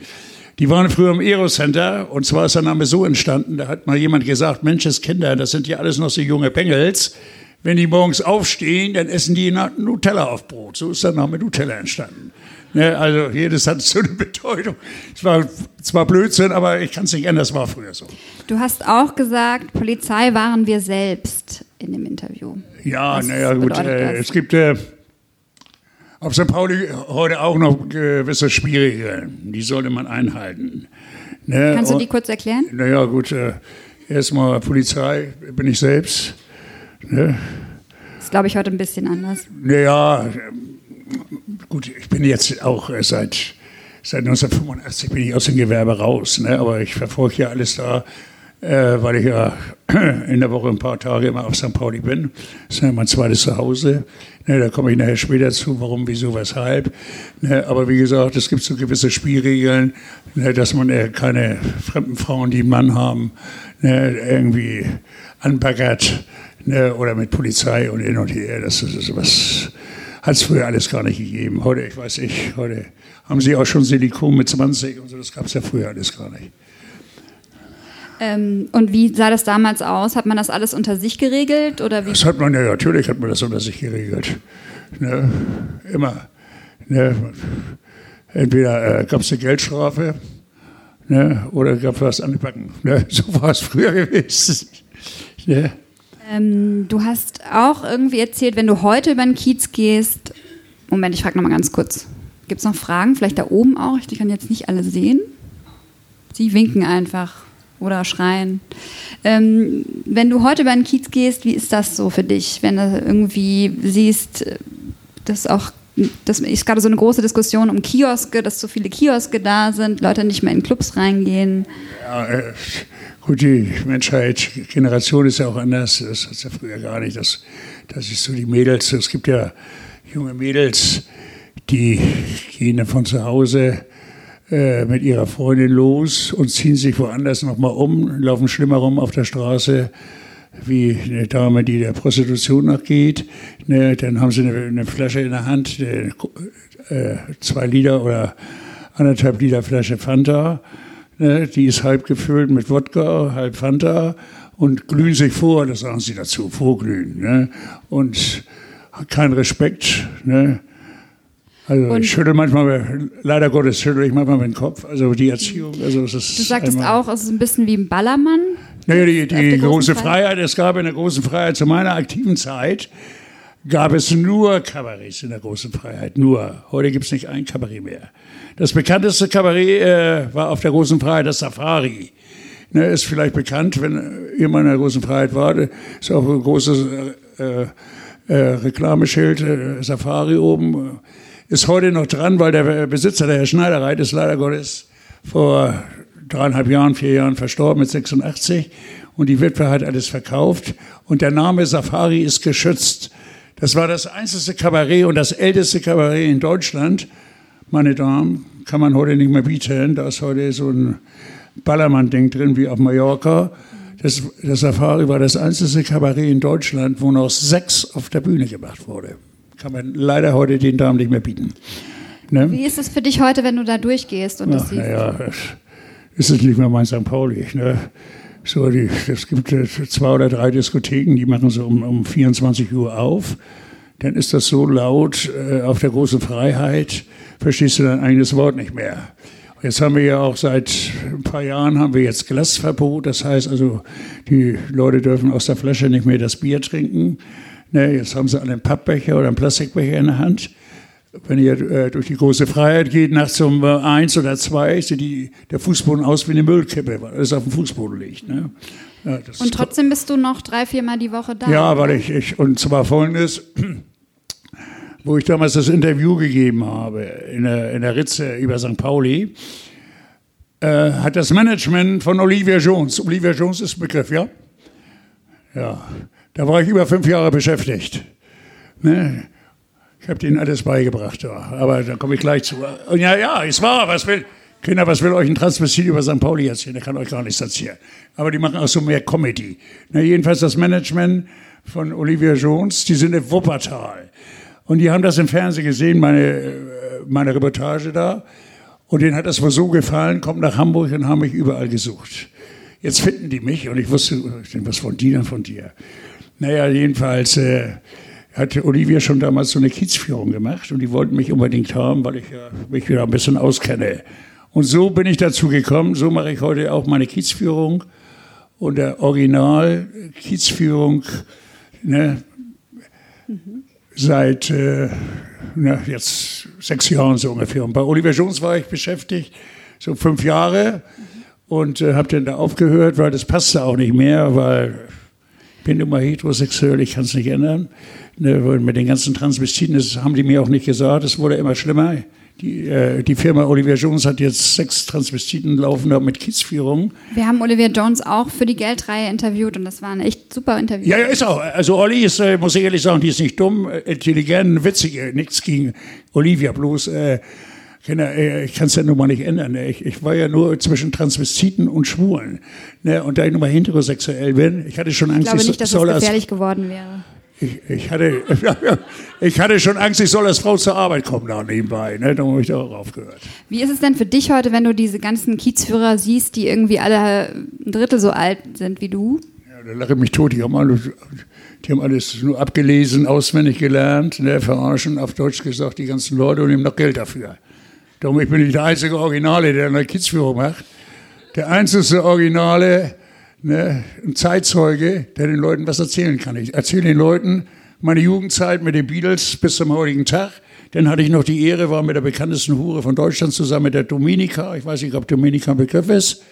Die waren früher im Aero-Center und zwar ist der Name so entstanden, da hat mal jemand gesagt, Mensches Kinder, das sind ja alles noch so junge Bengels. Wenn die morgens aufstehen, dann essen die Nutella auf Brot. So ist der Name Nutella entstanden. Ne, also jedes hat so eine Bedeutung. Es war zwar Blödsinn, aber ich kann es nicht ändern, das war früher so. Du hast auch gesagt, Polizei waren wir selbst in dem Interview. Ja, naja, gut. Äh, es gibt äh, auf St. Pauli heute auch noch gewisse Spielregeln, die sollte man einhalten. Ne? Kannst du die kurz erklären? Naja, gut. Äh, erstmal Polizei bin ich selbst. Ne? Das ist, glaube ich, heute ein bisschen anders. Naja, gut, ich bin jetzt auch äh, seit, seit 1985 bin ich aus dem Gewerbe raus, ne? aber ich verfolge ja alles da, äh, weil ich ja in der Woche ein paar Tage immer auf St. Pauli bin. Das ist ja mein zweites Zuhause. Ne? Da komme ich nachher später zu, warum, wieso, weshalb. Ne? Aber wie gesagt, es gibt so gewisse Spielregeln, ne? dass man äh, keine fremden Frauen, die einen Mann haben, ne? irgendwie anbaggert Ne? Oder mit Polizei und hin und her. Das ist was hat es früher alles gar nicht gegeben. Heute, ich weiß nicht, heute haben sie auch schon Silikon mit 20 und so, das gab es ja früher alles gar nicht. Ähm, und wie sah das damals aus? Hat man das alles unter sich geregelt? Oder wie? Das hat man ja, natürlich hat man das unter sich geregelt. Ne? Immer. Ne? Entweder äh, gab es eine Geldstrafe ne? oder gab es was an die Backen. Ne? So war es früher gewesen. Ne? Ähm, du hast auch irgendwie erzählt, wenn du heute über den Kiez gehst. Moment, ich frage nochmal ganz kurz. Gibt es noch Fragen? Vielleicht da oben auch? Ich kann jetzt nicht alle sehen. Sie winken einfach oder schreien. Ähm, wenn du heute über den Kiez gehst, wie ist das so für dich, wenn du irgendwie siehst, dass auch das ist gerade so eine große Diskussion um Kioske, dass so viele Kioske da sind, Leute nicht mehr in Clubs reingehen. Ja, äh, gut, die Menschheit, Generation ist ja auch anders. Das hat es ja früher gar nicht. Das, das ist so die Mädels. Es gibt ja junge Mädels, die gehen dann von zu Hause äh, mit ihrer Freundin los und ziehen sich woanders nochmal um, laufen schlimmer rum auf der Straße wie eine Dame, die der Prostitution nachgeht. Ne, dann haben sie eine, eine Flasche in der Hand, eine, äh, zwei Liter oder anderthalb Liter Flasche Fanta. Ne, die ist halb gefüllt mit Wodka, halb Fanta und glühen sich vor, das sagen sie dazu, vorglühen. Ne, und kein Respekt. Ne, also und ich schüttel manchmal, leider Gottes schüttel ich manchmal den Kopf. Also die Erziehung, also es ist Du sagtest auch, es ist ein bisschen wie ein Ballermann. Naja, die, die große Freiheit. Freiheit, es gab in der großen Freiheit zu meiner aktiven Zeit, gab es nur Kabarets in der großen Freiheit. Nur. Heute gibt es nicht ein Kabarett mehr. Das bekannteste Kabarett äh, war auf der großen Freiheit das Safari. Ne, ist vielleicht bekannt, wenn jemand in der großen Freiheit war. Ist auch ein großes äh, äh, Reklameschild, äh, Safari oben ist heute noch dran, weil der Besitzer der Herr Schneidereit ist leider Gottes vor dreieinhalb Jahren, vier Jahren verstorben mit 86 und die Witwe hat alles verkauft und der Name Safari ist geschützt. Das war das einzige Kabarett und das älteste Kabarett in Deutschland. Meine Damen, kann man heute nicht mehr bieten. Da ist heute so ein Ballermann-Ding drin wie auf Mallorca. Das, das Safari war das einzige Kabarett in Deutschland, wo noch sechs auf der Bühne gemacht wurde kann man leider heute den Damen nicht mehr bieten. Ne? Wie ist es für dich heute, wenn du da durchgehst und Ach, das siehst? Naja, es ist nicht mehr mein St. Pauli. Ne? So, die, es gibt äh, zwei oder drei Diskotheken, die machen so um, um 24 Uhr auf. Dann ist das so laut äh, auf der großen Freiheit, verstehst du dein eigenes Wort nicht mehr. Jetzt haben wir ja auch seit ein paar Jahren haben wir jetzt Glasverbot. Das heißt also, die Leute dürfen aus der Flasche nicht mehr das Bier trinken. Ne, jetzt haben sie einen Pappbecher oder einen Plastikbecher in der Hand. Wenn ihr äh, durch die große Freiheit geht, nachts um äh, eins oder zwei, sieht die, der Fußboden aus wie eine Müllkippe, weil alles auf dem Fußboden liegt. Ne? Ja, und trotzdem bist du noch drei, viermal die Woche da? Ja, weil ich, ich und zwar folgendes, wo ich damals das Interview gegeben habe in der, in der Ritze über St. Pauli, äh, hat das Management von Olivia Jones, Olivia Jones ist ein Begriff, ja? Ja, da war ich über fünf Jahre beschäftigt. Ne? Ich habe denen alles beigebracht, ja. aber da komme ich gleich zu. Und ja, ja, es war, was will, Kinder, was will euch ein Transvestit über St. Pauli erzählen? Der kann euch gar nichts erzählen. Aber die machen auch so mehr Comedy. Na, jedenfalls das Management von Olivia Jones, die sind in Wuppertal. Und die haben das im Fernsehen gesehen, meine, äh, meine Reportage da. Und denen hat das wohl so gefallen, kommt nach Hamburg und haben mich überall gesucht. Jetzt finden die mich und ich wusste, was von die dann von dir? Naja, jedenfalls äh, hatte Olivia schon damals so eine Kiezführung gemacht und die wollten mich unbedingt haben, weil ich ja, mich wieder ein bisschen auskenne. Und so bin ich dazu gekommen. So mache ich heute auch meine Kiezführung. Und der Original Kiezführung ne, mhm. seit äh, na, jetzt sechs Jahren so ungefähr. Und bei Oliver Jones war ich beschäftigt, so fünf Jahre. Und äh, habe dann da aufgehört, weil das passte auch nicht mehr, weil bin immer heterosexuell, ich kann es nicht ändern. Ne, mit den ganzen Transvestiten, das haben die mir auch nicht gesagt, es wurde immer schlimmer. Die, äh, die Firma Oliver Jones hat jetzt sechs Transvestiten laufen da mit Kiezführungen. Wir haben Oliver Jones auch für die Geldreihe interviewt und das war ein echt super Interview. Ja, ja, ist auch. Also Olli ist, äh, muss ich ehrlich sagen, die ist nicht dumm, äh, intelligent, witzig, nichts gegen Olivia, bloß äh, äh, ich kann es ja nun mal nicht ändern. Ne? Ich, ich, war ja nur zwischen Transvestiten und Schwulen. Ne? Und da ich nun mal heterosexuell bin, ich hatte schon Angst, ich glaube nicht, dass es gefährlich geworden wäre. Ich, ich, hatte, ich hatte schon Angst, ich soll als Frau zur Arbeit kommen da nebenbei. Ne? Da habe ich auch aufgehört. Wie ist es denn für dich heute, wenn du diese ganzen Kiezführer siehst, die irgendwie alle ein Drittel so alt sind wie du? Ja, da lache ich mich tot. Die haben, alle, die haben alles nur abgelesen, auswendig gelernt, ne? verarschen, auf Deutsch gesagt, die ganzen Leute und nehmen noch Geld dafür. Darum ich bin nicht der einzige Originale, der eine Kiezführung macht. Der einzige Originale, ne, ein Zeitzeuge, der den Leuten was erzählen kann. Ich erzähle den Leuten meine Jugendzeit mit den Beatles bis zum heutigen Tag. Dann hatte ich noch die Ehre, war mit der bekanntesten Hure von Deutschland zusammen, mit der Dominika. Ich weiß nicht, ob Dominika ein Begriff ist.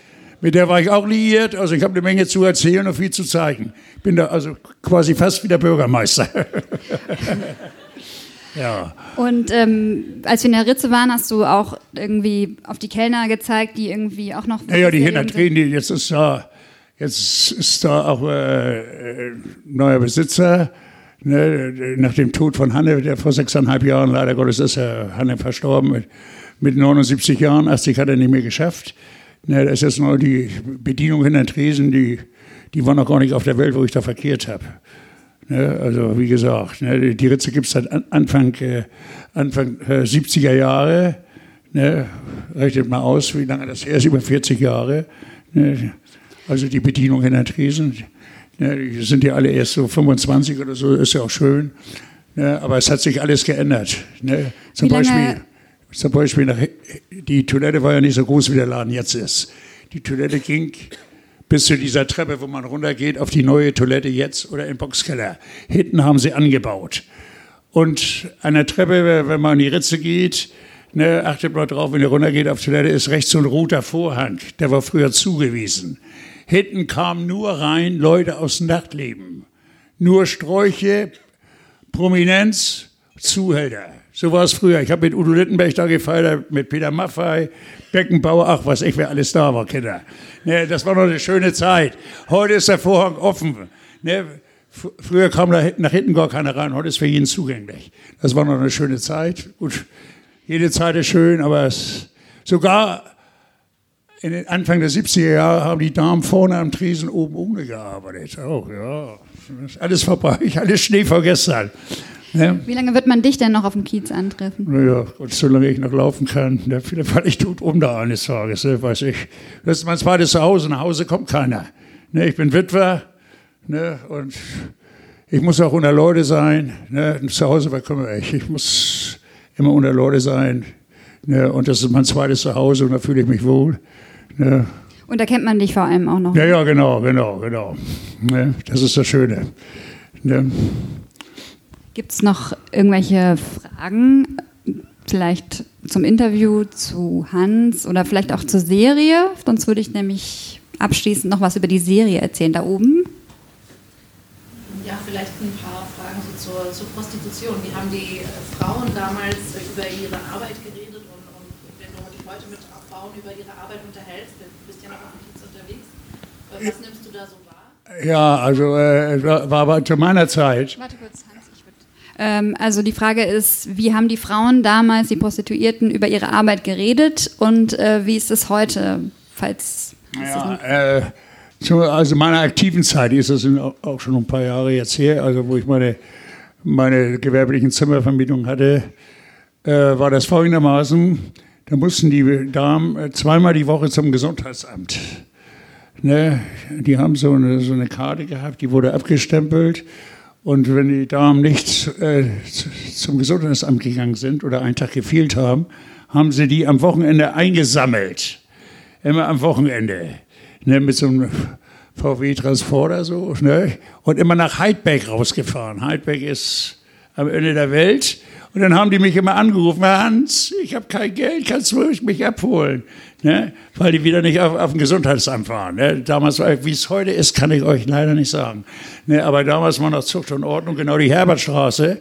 Mit der war ich auch liiert. Also ich habe eine Menge zu erzählen und viel zu zeigen. Ich bin da also quasi fast wie der Bürgermeister. ja. Und ähm, als wir in der Ritze waren, hast du auch irgendwie auf die Kellner gezeigt, die irgendwie auch noch. Ja, ja, die Hintertränen, die jetzt ist da Jetzt ist da auch äh, äh, neuer Besitzer. Ne, nach dem Tod von Hanne, der vor sechseinhalb Jahren, leider Gottes ist er, Hanne verstorben mit, mit 79 Jahren, 80 hat er nicht mehr geschafft. Ne, da ist jetzt noch die Bedienung hinter Tresen, die, die war noch gar nicht auf der Welt, wo ich da verkehrt habe. Ne, also wie gesagt, ne, die Ritze gibt es seit Anfang, äh, Anfang äh, 70er Jahre. Ne, rechnet mal aus, wie lange das her ist, über 40 Jahre. Ne, also die Bedienung in der Tresen. Die sind ja alle erst so 25 oder so, ist ja auch schön. Ja, aber es hat sich alles geändert. Ne? Zum, Beispiel, zum Beispiel, nach, die Toilette war ja nicht so groß, wie der Laden jetzt ist. Die Toilette ging bis zu dieser Treppe, wo man runtergeht, auf die neue Toilette jetzt oder im Boxkeller. Hinten haben sie angebaut. Und an der Treppe, wenn man in die Ritze geht, ne, achtet mal drauf, wenn ihr runtergeht auf die Toilette, ist rechts so ein roter Vorhang. Der war früher zugewiesen. Hinten kamen nur rein Leute aus dem Nachtleben. Nur Sträuche, Prominenz, Zuhälter. So war es früher. Ich habe mit Udo Littenberg da gefeiert, mit Peter Maffei, Beckenbauer, ach was ich, wer alles da war, Kinder. Ne, das war noch eine schöne Zeit. Heute ist der Vorhang offen. Ne, früher kam da nach hinten gar keiner rein, heute ist für jeden zugänglich. Das war noch eine schöne Zeit. Gut, jede Zeit ist schön, aber es, sogar in den Anfang der 70er Jahre haben die Damen vorne am Tresen oben ohne gearbeitet. Auch, ja. Alles vorbei, alles Schnee vor gestern. Ja. Wie lange wird man dich denn noch auf dem Kiez antreffen? Naja, solange ich noch laufen kann. Ja, vielleicht falle ich tot um da eines Tages, ne, weiß ich. Das ist mein zweites Zuhause. Nach Hause kommt keiner. Ne, ich bin Witwer ne, und ich muss auch unter Leute sein. Ne, zu Hause verkümmere ich. Ich muss immer unter Leute sein. Ne, und das ist mein zweites Zuhause und da fühle ich mich wohl. Ja. Und da kennt man dich vor allem auch noch. Ja, ja, genau, genau, genau. Ja, das ist das Schöne. Ja. Gibt es noch irgendwelche Fragen, vielleicht zum Interview zu Hans oder vielleicht auch zur Serie? Sonst würde ich nämlich abschließend noch was über die Serie erzählen, da oben. Ja, vielleicht ein paar Fragen so zur, zur Prostitution. Wie haben die Frauen damals über ihre Arbeit geredet und, und wenn du dich heute mit Frauen über ihre Arbeit unterhältst, du bist ja noch auf dem Kiez unterwegs, was nimmst du da so wahr? Ja, also äh, war aber zu meiner Zeit. Warte kurz, Hans, ich würde. Ähm, also die Frage ist, wie haben die Frauen damals, die Prostituierten, über ihre Arbeit geredet und äh, wie ist es heute, falls... Ja, äh, zu, also meiner aktiven Zeit ist das auch schon ein paar Jahre jetzt her, also wo ich meine, meine gewerblichen Zimmervermietungen hatte, äh, war das folgendermaßen, da mussten die Damen äh, zweimal die Woche zum Gesundheitsamt. Ne? Die haben so eine, so eine Karte gehabt, die wurde abgestempelt. Und wenn die Damen nicht äh, zum Gesundheitsamt gegangen sind oder einen Tag gefehlt haben, haben sie die am Wochenende eingesammelt. Immer am Wochenende. Ne? Mit so einem VW-Transporter so. Ne? Und immer nach Heidberg rausgefahren. Heidberg ist am Ende der Welt. Und dann haben die mich immer angerufen, Hans, ich habe kein Geld, kannst du mich abholen? Ne? Weil die wieder nicht auf, auf dem Gesundheitsamt waren. Ne? Damals, wie es heute ist, kann ich euch leider nicht sagen. Ne? Aber damals war noch Zucht und Ordnung, genau die Herbertstraße,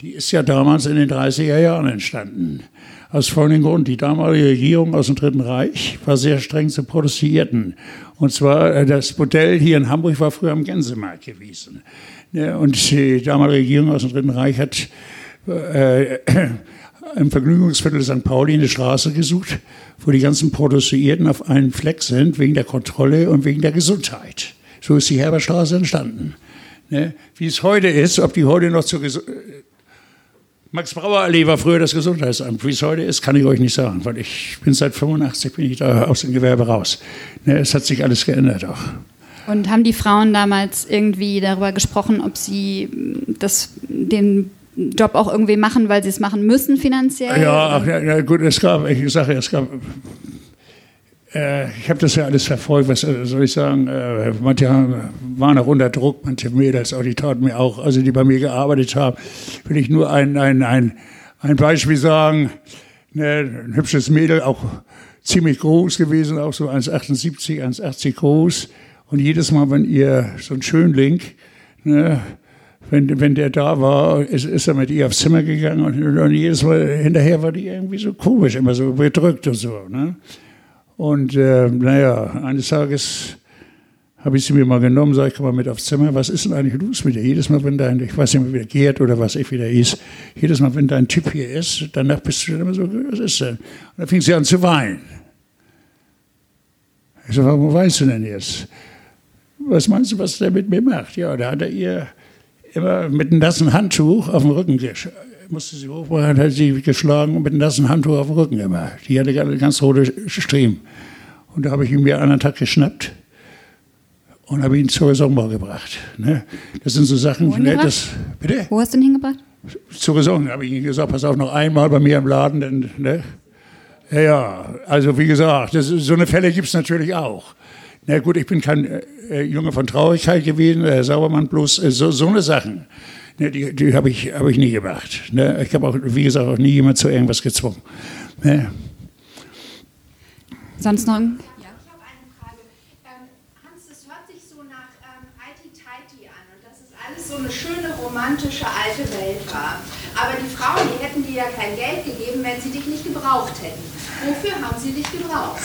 die ist ja damals in den 30er Jahren entstanden. Aus folgendem Grund, die damalige Regierung aus dem Dritten Reich war sehr streng zu Protestierten. Und zwar, äh, das Modell hier in Hamburg war früher am Gänsemarkt gewesen. Ne? Und die damalige Regierung aus dem Dritten Reich hat äh, im Vergnügungsviertel St. Pauli eine Straße gesucht, wo die ganzen Prostituierten auf einen Fleck sind, wegen der Kontrolle und wegen der Gesundheit. So ist die Herberstraße entstanden. Ne? Wie es heute ist, ob die heute noch zur Gesundheit. Max Brauer Allee war früher das Gesundheitsamt. Wie es heute ist, kann ich euch nicht sagen, weil ich bin seit 85 bin ich da aus dem Gewerbe raus. Ne, es hat sich alles geändert auch. Und haben die Frauen damals irgendwie darüber gesprochen, ob sie das, den Job auch irgendwie machen, weil sie es machen müssen finanziell? Ja, ach, ja, ja gut, es gab, ich sage, es gab äh, ich habe das ja alles verfolgt, was äh, soll ich sagen, äh, manche waren auch unter Druck, manche Mädels, auch die taten mir auch, also die bei mir gearbeitet haben, will ich nur ein, ein, ein, ein Beispiel sagen, ne, ein hübsches Mädel, auch ziemlich groß gewesen, auch so 1,78, 1,80 groß und jedes Mal, wenn ihr so ein Schönling, ne, wenn, wenn der da war, ist, ist er mit ihr aufs Zimmer gegangen und, und jedes Mal hinterher war die irgendwie so komisch, immer so bedrückt und so. Ne? Und äh, naja, eines Tages habe ich sie mir mal genommen, sage ich, komm mal mit aufs Zimmer, was ist denn eigentlich los mit dir? Jedes Mal, wenn dein, ich weiß nicht mehr, wie der Gerd oder was ich wieder ist, jedes Mal, wenn dein Typ hier ist, danach bist du dann immer so, was ist denn? Und dann fing sie an zu weinen. Ich so, warum weinst du denn jetzt? Was meinst du, was der mit mir macht? Ja, da hat er ihr immer mit einem nassen Handtuch auf dem Rücken musste sie hochbringen, hat sie geschlagen und mit einem nassen Handtuch auf dem Rücken immer. Die hatte ganz rote Striemen. Und da habe ich ihn mir einen Tag geschnappt und habe ihn zur Raison gebracht. Ne? Das sind so Sachen. Wo, ne, das, bitte? Wo hast du ihn hingebracht? Zur Raison habe ich ihm gesagt, pass auf, noch einmal bei mir im Laden. Denn, ne? Ja, ja, also wie gesagt, das, so eine Fälle gibt es natürlich auch. Na gut, ich bin kein äh, Junge von Traurigkeit gewesen, Herr Sauermann, bloß äh, so, so eine Sachen. Ne, die die habe ich, hab ich nie gemacht. Ne? Ich habe auch, wie gesagt, auch nie jemand zu irgendwas gezwungen. Ne? Sonst noch ein Ja, ich habe eine Frage. Hans, das hört sich so nach IT-Tighty an und dass es alles so eine schöne, romantische alte Welt war. Aber die Frauen, die hätten dir ja kein Geld gegeben, wenn sie dich nicht gebraucht hätten. Wofür haben sie dich gebraucht?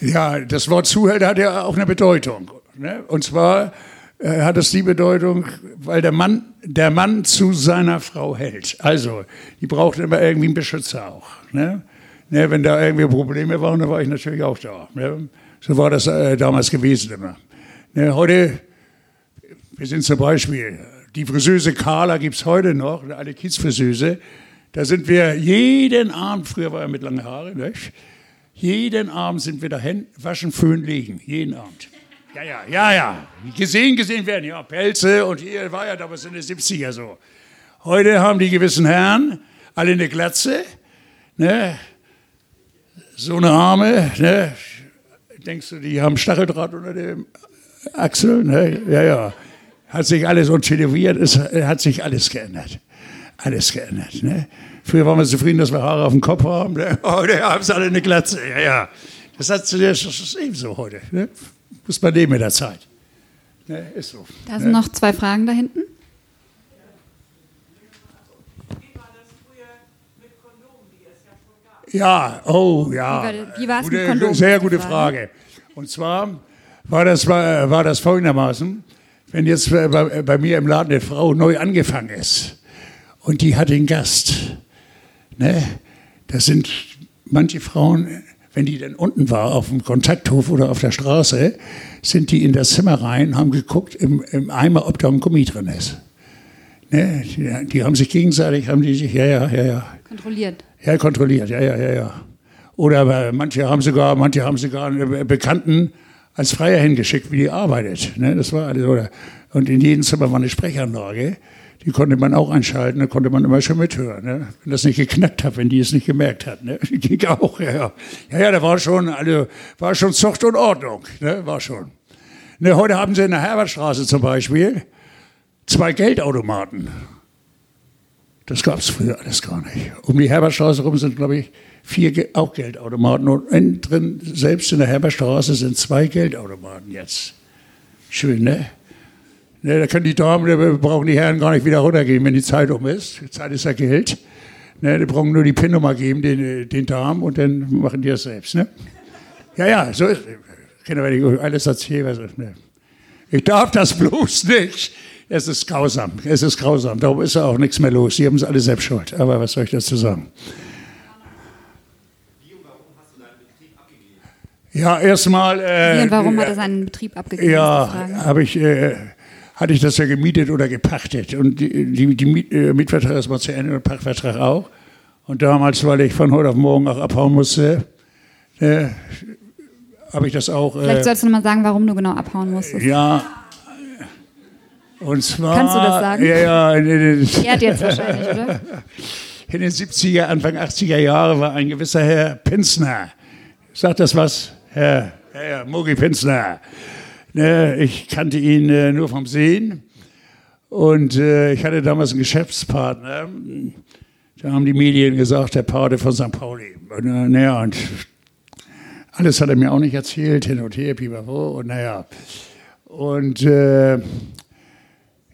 Ja, das Wort Zuhälter hat ja auch eine Bedeutung. Ne? Und zwar äh, hat es die Bedeutung, weil der Mann, der Mann zu seiner Frau hält. Also, die braucht immer irgendwie einen Beschützer auch. Ne? Ne, wenn da irgendwie Probleme waren, dann war ich natürlich auch da. Ne? So war das äh, damals gewesen immer. Ne, heute, wir sind zum Beispiel, die Friseuse Carla gibt es heute noch, eine alte Kiezfriseuse. Da sind wir jeden Abend, früher war er mit langen Haaren, nicht? Jeden Abend sind wir dahin, waschen, föhnen, legen. Jeden Abend. Ja, ja, ja, ja. Gesehen, gesehen werden, ja, Pelze und hier war ja damals in den 70er so. Heute haben die gewissen Herren alle eine Glatze, ne? so eine Arme, ne? denkst du, die haben Stacheldraht unter dem Achsel, ne? ja, ja. Hat sich alles und tätowiert, es hat sich alles geändert. Alles geändert. Ne? Früher waren wir zufrieden, dass wir Haare auf dem Kopf haben. Heute haben sie alle eine Glatze. Ja, ja. Das, hat, das ist ebenso heute. Ne? Muss man leben mit der Zeit. Ne? Ist so. Da sind ne? noch zwei Fragen da hinten. Ja, oh ja. Wie war- wie war es mit Kondom? Sehr gute Frage. Und zwar war das, war, war das folgendermaßen, wenn jetzt bei, bei mir im Laden eine Frau neu angefangen ist und die hat den Gast, ne, das sind manche Frauen, wenn die dann unten war, auf dem Kontakthof oder auf der Straße, sind die in das Zimmer rein, haben geguckt im, im Eimer, ob da ein Gummi drin ist. Ne, die, die haben sich gegenseitig, haben die sich, ja, ja, ja, ja, Kontrolliert. ja, kontrolliert, ja, ja, ja, ja. Oder aber manche haben sogar, manche haben sogar einen Bekannten als Freier hingeschickt, wie die arbeitet. Ne? Das war alles, oder. Und in jedem Zimmer war eine Sprechanlage, die konnte man auch einschalten, da konnte man immer schon mithören. Ne? Wenn das nicht geknackt hat, wenn die es nicht gemerkt hat. Ne? Ging auch, ja, ja. Ja, da war schon, also, war schon Zucht und Ordnung, ne? war schon. Ne, heute haben sie in der Herbertstraße zum Beispiel zwei Geldautomaten. Das gab es früher alles gar nicht. Um die Herbertstraße rum sind, glaube ich, vier Ge auch Geldautomaten. Und innen drin, selbst in der Herbertstraße, sind zwei Geldautomaten jetzt. Schön, ne? Ne da können die Damen, da brauchen die Herren gar nicht wieder runtergehen, wenn die Zeit um ist. Die Zeit ist ja Geld. Ne, die brauchen nur die PIN-Nummer geben, den, den Damen, und dann machen die das selbst. Ne? Ja, ja, so ist Ich kann aber nicht alles erzählen. Was, ne? Ich darf das bloß nicht. Es ist grausam, es ist grausam. Darum ist auch nichts mehr los. Sie haben es alle selbst schuld. Aber was soll ich dazu sagen? Ja, erstmal. Äh, und warum hat er seinen Betrieb abgegeben? Ja, habe ich, äh, hatte ich das ja gemietet oder gepachtet. Und die, die, die Miet, äh, Mietvertrag ist mal zu Ende und Pachtvertrag auch. Und damals, weil ich von heute auf morgen auch abhauen musste, äh, habe ich das auch. Äh, Vielleicht sollst du noch mal sagen, warum du genau abhauen musstest. Ja. Und zwar. Kannst du das sagen? Ja, ja. In, in, in, jetzt wahrscheinlich, oder? In den 70er, Anfang 80er Jahre war ein gewisser Herr Pinsner. Sagt das was? Herr, Herr Mogi Pinsner. Ne, ich kannte ihn äh, nur vom Sehen. Und äh, ich hatte damals einen Geschäftspartner. Da haben die Medien gesagt, der Pate von St. Pauli. Und, äh, naja, und alles hat er mir auch nicht erzählt, hin und her, pipapo. Und naja. Und äh,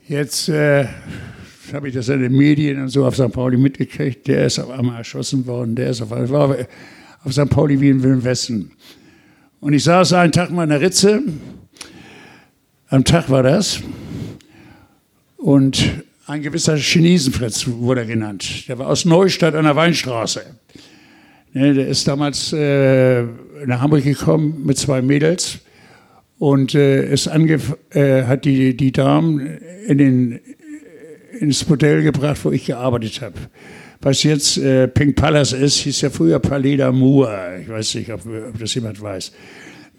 jetzt äh, habe ich das in den Medien und so auf St. Pauli mitgekriegt. Der ist auf einmal erschossen worden. Der ist auf war auf St. Pauli wie in Wilhelm Westen. Und ich saß einen Tag mal in der Ritze. Am Tag war das. Und ein gewisser Chinesenfritz wurde er genannt. Der war aus Neustadt an der Weinstraße. Ne, der ist damals äh, nach Hamburg gekommen mit zwei Mädels und äh, äh, hat die, die Damen in den, ins Hotel gebracht, wo ich gearbeitet habe was jetzt äh, Pink Palace ist, hieß ja früher Palais d'Amour. Ich weiß nicht, ob, ob, das jemand weiß.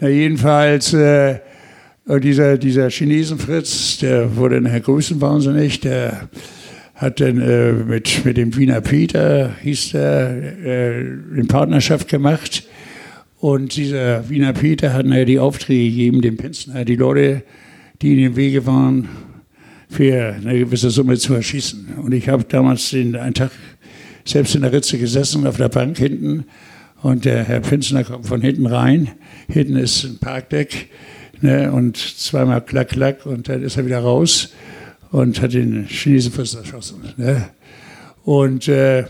Na, jedenfalls, äh, dieser, dieser Chinesenfritz, der wurde nachher größenwahnsinnig, der hat dann äh, mit, mit dem Wiener Peter, hieß der, äh, in Partnerschaft gemacht. Und dieser Wiener Peter hat nachher die Aufträge gegeben, dem Pinsner, die Leute, die in den Wege waren, für eine gewisse Summe zu erschießen. Und ich habe damals den, einen Tag selbst in der Ritze gesessen, auf der Bank hinten. Und der Herr Pinsner kommt von hinten rein. Hinten ist ein Parkdeck. Ne, und zweimal klack, klack. Und dann ist er wieder raus und hat den Chinesen fast erschossen. Ne? Und äh,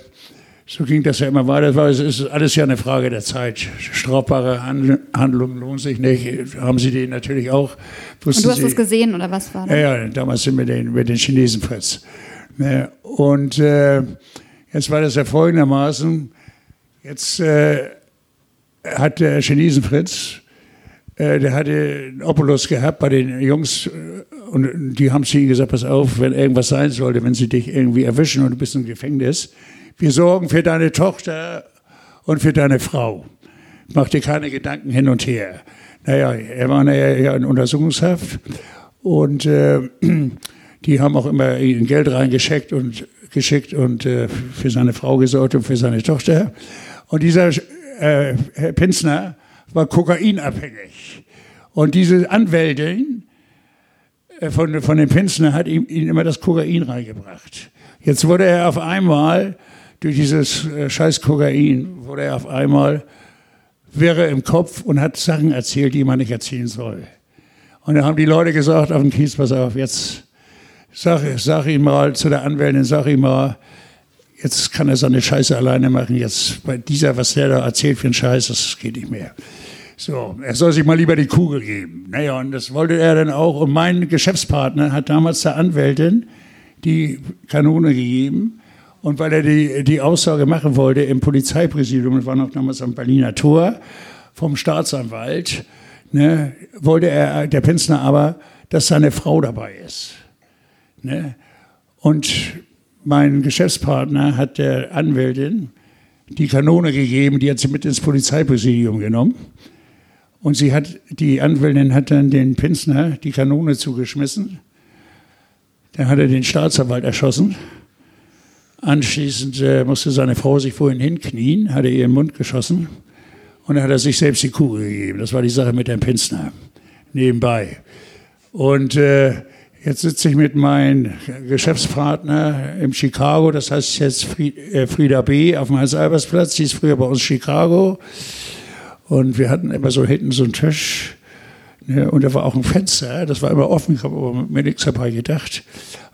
so ging das ja immer weiter. Es ist alles ja eine Frage der Zeit. Strafbare Handlungen lohnen sich nicht. Haben Sie den natürlich auch. Und du hast Sie, das gesehen oder was war das? Ja, damals sind wir den, mit den Chinesen Fritz. Ne? Und äh, Jetzt war das ja folgendermaßen, jetzt äh, hat der Chinesenfritz, der hatte einen Opulus gehabt bei den Jungs äh, und die haben zu ihm gesagt, pass auf, wenn irgendwas sein sollte, wenn sie dich irgendwie erwischen und du bist im Gefängnis, wir sorgen für deine Tochter und für deine Frau. Mach dir keine Gedanken hin und her. Naja, er war ja in Untersuchungshaft und äh, die haben auch immer Geld reingeschickt und geschickt und äh, für seine Frau gesorgt und für seine Tochter. Und dieser äh, Herr Pinsner war kokainabhängig. Und diese Anwältin äh, von, von dem Pinsner hat ihm, ihm immer das Kokain reingebracht. Jetzt wurde er auf einmal, durch dieses äh, scheiß Kokain, wurde er auf einmal wäre im Kopf und hat Sachen erzählt, die man nicht erzählen soll. Und da haben die Leute gesagt auf dem Kies, pass auf, jetzt Sag, sag ihm mal zu der Anwältin, sag ihm mal, jetzt kann er seine Scheiße alleine machen. Jetzt bei dieser, was der da erzählt für einen Scheiß, das geht nicht mehr. So, er soll sich mal lieber die Kugel geben. Naja, und das wollte er dann auch. Und mein Geschäftspartner hat damals der Anwältin die Kanone gegeben. Und weil er die, die Aussage machen wollte im Polizeipräsidium, das war noch damals am Berliner Tor, vom Staatsanwalt, ne, wollte er, der Pinsner aber, dass seine Frau dabei ist. Ne? Und mein Geschäftspartner hat der Anwältin die Kanone gegeben, die hat sie mit ins Polizeipräsidium genommen. Und sie hat, die Anwältin hat dann den Pinsner die Kanone zugeschmissen. Dann hat er den Staatsanwalt erschossen. Anschließend äh, musste seine Frau sich vorhin hinknien, hat er ihr im Mund geschossen und dann hat er sich selbst die Kugel gegeben. Das war die Sache mit dem Pinsner nebenbei. Und äh, Jetzt sitze ich mit meinem Geschäftspartner im Chicago, das heißt jetzt äh, Frieda B. auf dem Heinz-Albers-Platz, die ist früher bei uns Chicago. Und wir hatten immer so hinten so einen Tisch. Ne, und da war auch ein Fenster, das war immer offen, ich habe mir nichts dabei gedacht.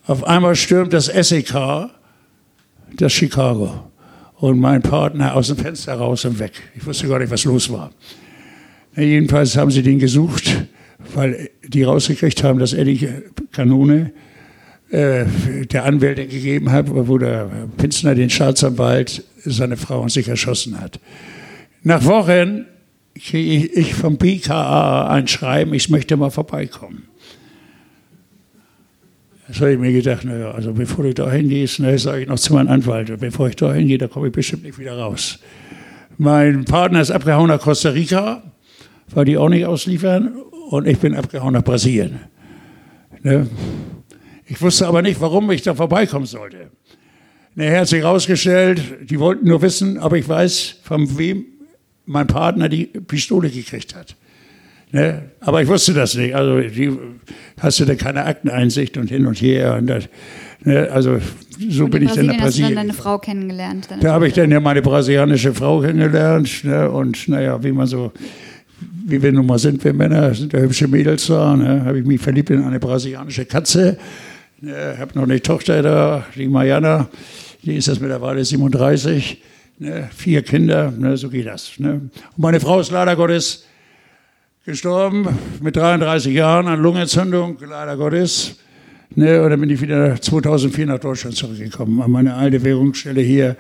Auf einmal stürmt das SEK, das Chicago. Und mein Partner aus dem Fenster raus und weg. Ich wusste gar nicht, was los war. Ja, jedenfalls haben sie den gesucht weil die rausgekriegt haben, dass er die Kanone äh, der Anwältin gegeben habe, wo der Pinzner den Staatsanwalt seine Frau und sich erschossen hat. Nach Wochen kriege ich vom BKA ein Schreiben, ich möchte mal vorbeikommen. Das habe ich mir gedacht, naja, also bevor du da hingehst, ne, sage ich noch zu meinem Anwalt, bevor ich da hingehe, da komme ich bestimmt nicht wieder raus. Mein Partner ist abgehauen nach Costa Rica, weil die auch nicht ausliefern, und ich bin abgehauen nach Brasilien. Ne? Ich wusste aber nicht, warum ich da vorbeikommen sollte. Nachher hat sich herausgestellt, die wollten nur wissen, ob ich weiß, von wem mein Partner die Pistole gekriegt hat. Ne? Aber ich wusste das nicht. Also die, hast du da keine Akteneinsicht und hin und her. Und das, ne? Also so und bin ich dann nach Brasilien. Hast du dann deine Frau kennengelernt? Da habe ich dann ja meine brasilianische Frau kennengelernt. Ne? Und naja, wie man so, wie wir nun mal sind, wir Männer, sind ja hübsche Mädels da. Ne? Habe ich mich verliebt in eine brasilianische Katze. Ne? Habe noch eine Tochter da, die Mariana. Die ist jetzt mittlerweile 37. Ne? Vier Kinder, ne? so geht das. Ne? Und meine Frau ist leider Gottes gestorben mit 33 Jahren an Lungenentzündung, leider Gottes. Ne, und dann bin ich wieder 2004 nach Deutschland zurückgekommen, an meine alte Währungsstelle hier.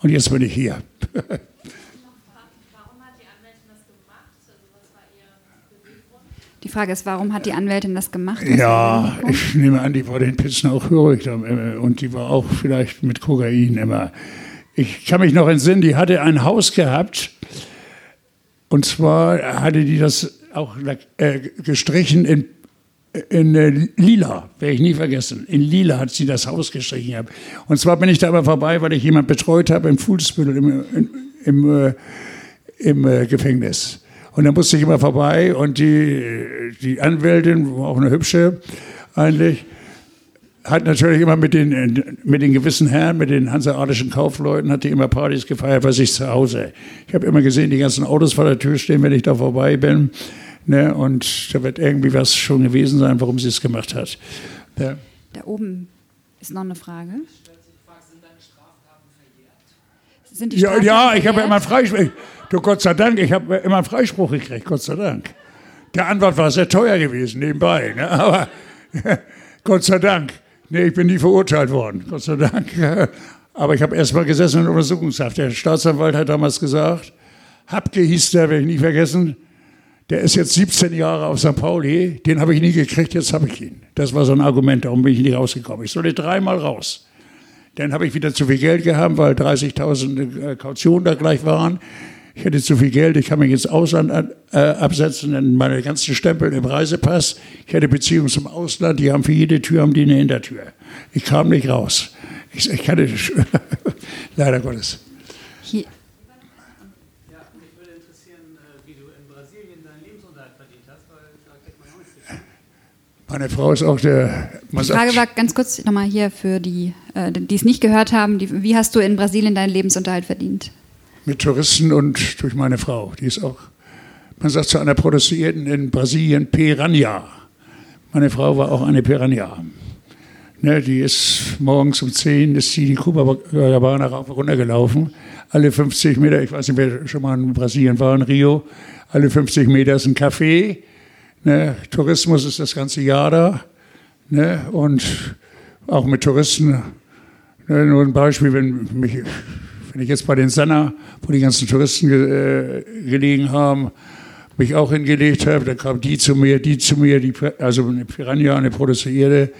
Und jetzt bin ich hier. Die Frage ist, warum hat die Anwältin das gemacht? Ja, ich nehme an, die war den Pilzen auch hörig äh, und die war auch vielleicht mit Kokain immer. Ich kann mich noch entsinnen, die hatte ein Haus gehabt und zwar hatte die das auch äh, gestrichen in, in äh, Lila, werde ich nie vergessen. In Lila hat sie das Haus gestrichen. Und zwar bin ich da aber vorbei, weil ich jemanden betreut habe im Fußbüttel im, im, im, äh, im äh, Gefängnis. Und da musste ich immer vorbei und die, die Anwältin, auch eine hübsche eigentlich, hat natürlich immer mit den, mit den gewissen Herren, mit den hanseatischen Kaufleuten, hat die immer Partys gefeiert bei sich zu Hause. Ich habe immer gesehen, die ganzen Autos vor der Tür stehen, wenn ich da vorbei bin. Ne? Und da wird irgendwie was schon gewesen sein, warum sie es gemacht hat. Ja. Da oben ist noch eine Frage. Sind die ja, ja, ich habe immer einen Freispruch. Du Gott sei Dank, ich habe immer einen Freispruch gekriegt, Gott sei Dank. Der Anwalt war sehr teuer gewesen nebenbei, ne? aber Gott sei Dank. Nee, ich bin nie verurteilt worden, Gott sei Dank. Aber ich habe erst mal gesessen in Untersuchungshaft. Der Staatsanwalt hat damals gesagt, Habke hieß der, werde ich nie vergessen, der ist jetzt 17 Jahre auf St. Pauli, den habe ich nie gekriegt, jetzt habe ich ihn. Das war so ein Argument, darum bin ich nicht rausgekommen. Ich sollte dreimal raus. Dann habe ich wieder zu viel Geld gehabt, weil 30.000 äh, Kautionen da gleich waren. Ich hätte zu viel Geld, ich kann mich ins Ausland äh, absetzen, dann meine ganzen Stempel im Reisepass. Ich hätte Beziehungen zum Ausland, die haben für jede Tür haben die eine Hintertür. Ich kam nicht raus. Ich, ich hatte, leider Gottes. Hier, Meine Frau ist auch der. Die Frage war ganz kurz nochmal hier für die, äh, die es nicht gehört haben. Die, wie hast du in Brasilien deinen Lebensunterhalt verdient? Mit Touristen und durch meine Frau. Die ist auch, man sagt zu einer Prostituierten in Brasilien Piranha. Meine Frau war auch eine Piranha. Ne, die ist morgens um 10 ist sie die Copacabana rauf und runter gelaufen. Alle 50 Meter, ich weiß nicht, wer schon mal in Brasilien war, in Rio, alle 50 Meter ist ein Café Ne? Tourismus ist das ganze Jahr da. Ne? Und auch mit Touristen. Ne? Nur ein Beispiel, wenn, mich, wenn ich jetzt bei den Senna, wo die ganzen Touristen ge, äh, gelegen haben, mich auch hingelegt habe, dann kam die zu mir, die zu mir, die, also eine Piranha, eine Prostituierte.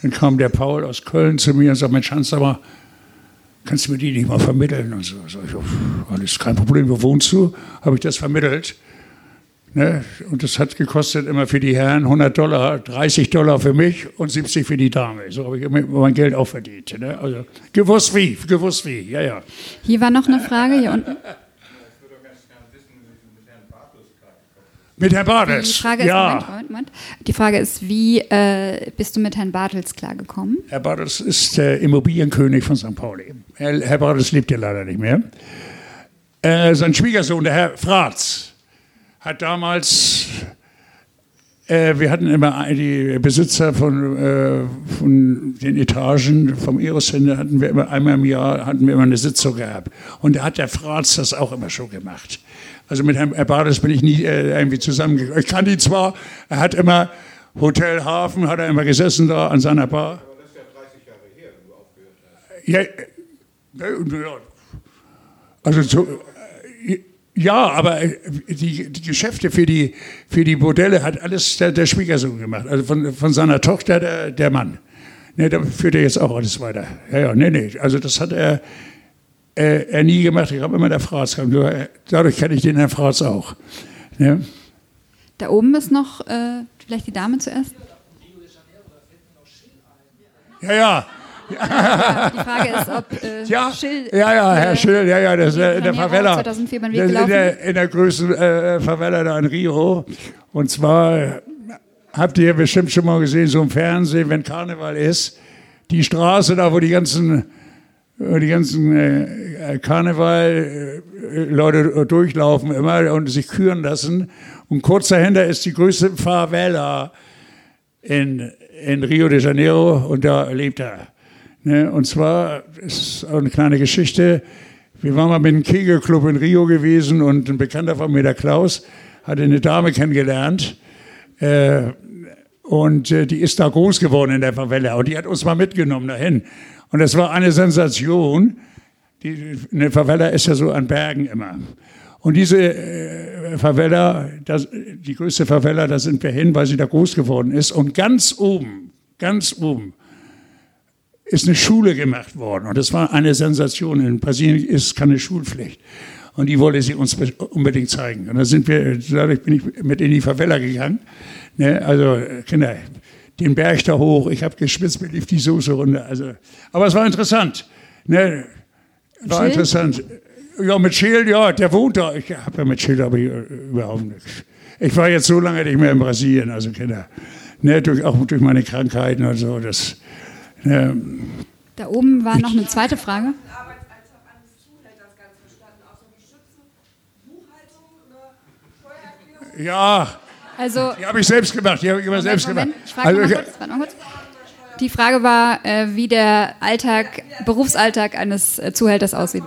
Dann kam der Paul aus Köln zu mir und sagte, Mensch, Hans, aber kannst du mir die nicht mal vermitteln? Und so, so ich, alles kein Problem, wo wohnst du? Habe ich das vermittelt. Ne? Und das hat gekostet immer für die Herren 100 Dollar, 30 Dollar für mich und 70 für die Dame. So habe ich immer mein Geld auch verdient. Ne? Also gewusst wie, gewusst wie, ja, ja. Hier war noch eine Frage, hier unten. Mit Herrn Bartels. Die Frage ist, ja. Moment, Moment, Die Frage ist, wie äh, bist du mit Herrn Bartels klargekommen? Herr Bartels ist der Immobilienkönig von St. Pauli. Herr, Herr Bartels lebt ja leider nicht mehr. Äh, sein Schwiegersohn, der Herr Fratz, hat damals, äh, wir hatten immer die Besitzer von, äh, von den Etagen vom Eros-Center, hatten wir immer einmal im Jahr hatten wir immer eine Sitzung gehabt. Und da hat der Fratz das auch immer schon gemacht. Also mit Herrn Bades bin ich nie äh, irgendwie zusammengekommen. Ich kann ihn zwar, er hat immer Hotel Hafen, hat er immer gesessen da an seiner Bar. Ja, ja, also so, ja, aber äh, die, die Geschäfte für die, für die Bordelle hat alles der, der Schwiegersohn gemacht. Also von, von seiner Tochter der, der Mann. Ne, da führt er jetzt auch alles weiter. Ja, ja, nee, nee. Also das hat er, er, er nie gemacht. Ich habe immer der Fratz. Dadurch kenne ich den Herrn Fratz auch. Ne? Da oben ist noch äh, vielleicht die Dame zuerst. Ja, ja. Ja, die Frage ist, ob äh, ja, Schill. Ja, ja, Herr äh, Schill, ja, ja, das ist Rio in der Favela. 2004 über den Weg Das ist in, der, in der größten äh, Favela da in Rio. Und zwar äh, habt ihr bestimmt schon mal gesehen, so im Fernsehen, wenn Karneval ist, die Straße da, wo die ganzen, wo die ganzen äh, Karneval-Leute durchlaufen immer und sich küren lassen. Und kurz dahinter ist die größte Favela in, in Rio de Janeiro und da lebt er. Ne? Und zwar ist auch eine kleine Geschichte. Wir waren mal mit einem Kegelclub in Rio gewesen und ein Bekannter von mir, der Klaus, hatte eine Dame kennengelernt. Äh, und äh, die ist da groß geworden in der Favela. Und die hat uns mal mitgenommen dahin. Und das war eine Sensation. Die, eine Favela ist ja so an Bergen immer. Und diese äh, Favela, das, die größte Favela, da sind wir hin, weil sie da groß geworden ist. Und ganz oben, ganz oben, ist eine Schule gemacht worden. Und das war eine Sensation. In Brasilien ist keine Schulpflicht. Und die wollte sie uns unbedingt zeigen. Und da sind wir, dadurch bin ich mit in die Favela gegangen. Ne, also, Kinder, den Berg da hoch, ich habe geschwitzt, mir lief die Soße runter. Also, aber es war interessant. Ne, war Schild? interessant. Ja, mit Schild, ja, der wohnt da. Ich habe ja mit Schild aber überhaupt nichts. Ich war jetzt so lange nicht mehr in Brasilien, also Kinder. Ne, durch, auch durch meine Krankheiten und so. Das, Da oben war noch eine zweite Frage. Ja, Also, die habe ich selbst gemacht. Die habe ich immer selbst Moment, gemacht. ich frage Also, mal kurz, warte noch kurz. Die Frage war, äh, wie der Alltag, Berufsalltag eines äh, Zuhälters aussieht.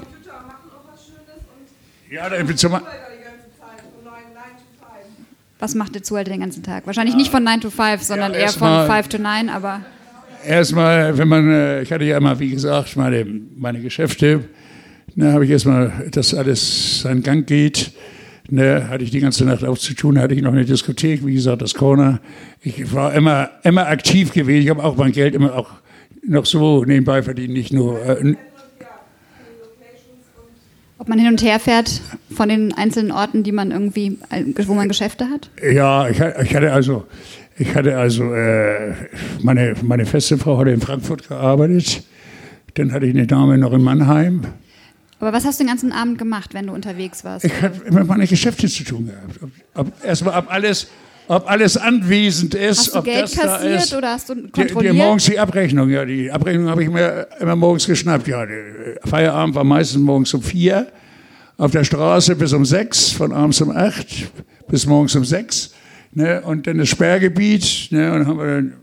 Ja, zum, Steuer die ganze Zeit von 9, 9 to 5. Was macht der Zuhälter den ganzen Tag? Wahrscheinlich nicht von 9 to 5, sondern Ja, eher von mal- 5 to 9, aber erstmal, wenn man, äh, ich hatte ja immer, wie gesagt, meine, meine Geschäfte, da habe ich erstmal, dass alles seinen Gang geht. Ne, hatte ich die ganze Nacht auch zu tun, hatte ich noch eine Diskothek, wie gesagt, das Corner. Ich war immer, immer aktiv gewesen. Ich habe auch mein Geld immer auch noch so nebenbei verdient, nicht nur. Äh, ob man hin und her fährt von den einzelnen Orten, die man irgendwie, äh, wo man Geschäfte hat? ja, ich, ich hatte also, ich hatte also, äh, meine, meine feste Frau hatte in Frankfurt gearbeitet. Dann hatte ich eine Dame noch in Mannheim. Aber was hast du den ganzen Abend gemacht, wenn du unterwegs warst? Ich habe immer meine Geschäfte zu tun gehabt. Ob, ob, erstmal, ob alles, ob alles anwesend ist, Hast du ob Geld das da kassiert ist. oder hast du Die, die, kontrolliert? morgens die Abrechnung, ja, die Abrechnung habe ich mir immer morgens geschnappt. Ja, der Feierabend war meistens morgens um vier, auf der Straße bis um sechs, von abends um acht bis morgens um sechs. Ne, und dann das Sperrgebiet. Ne, und, haben wir dann,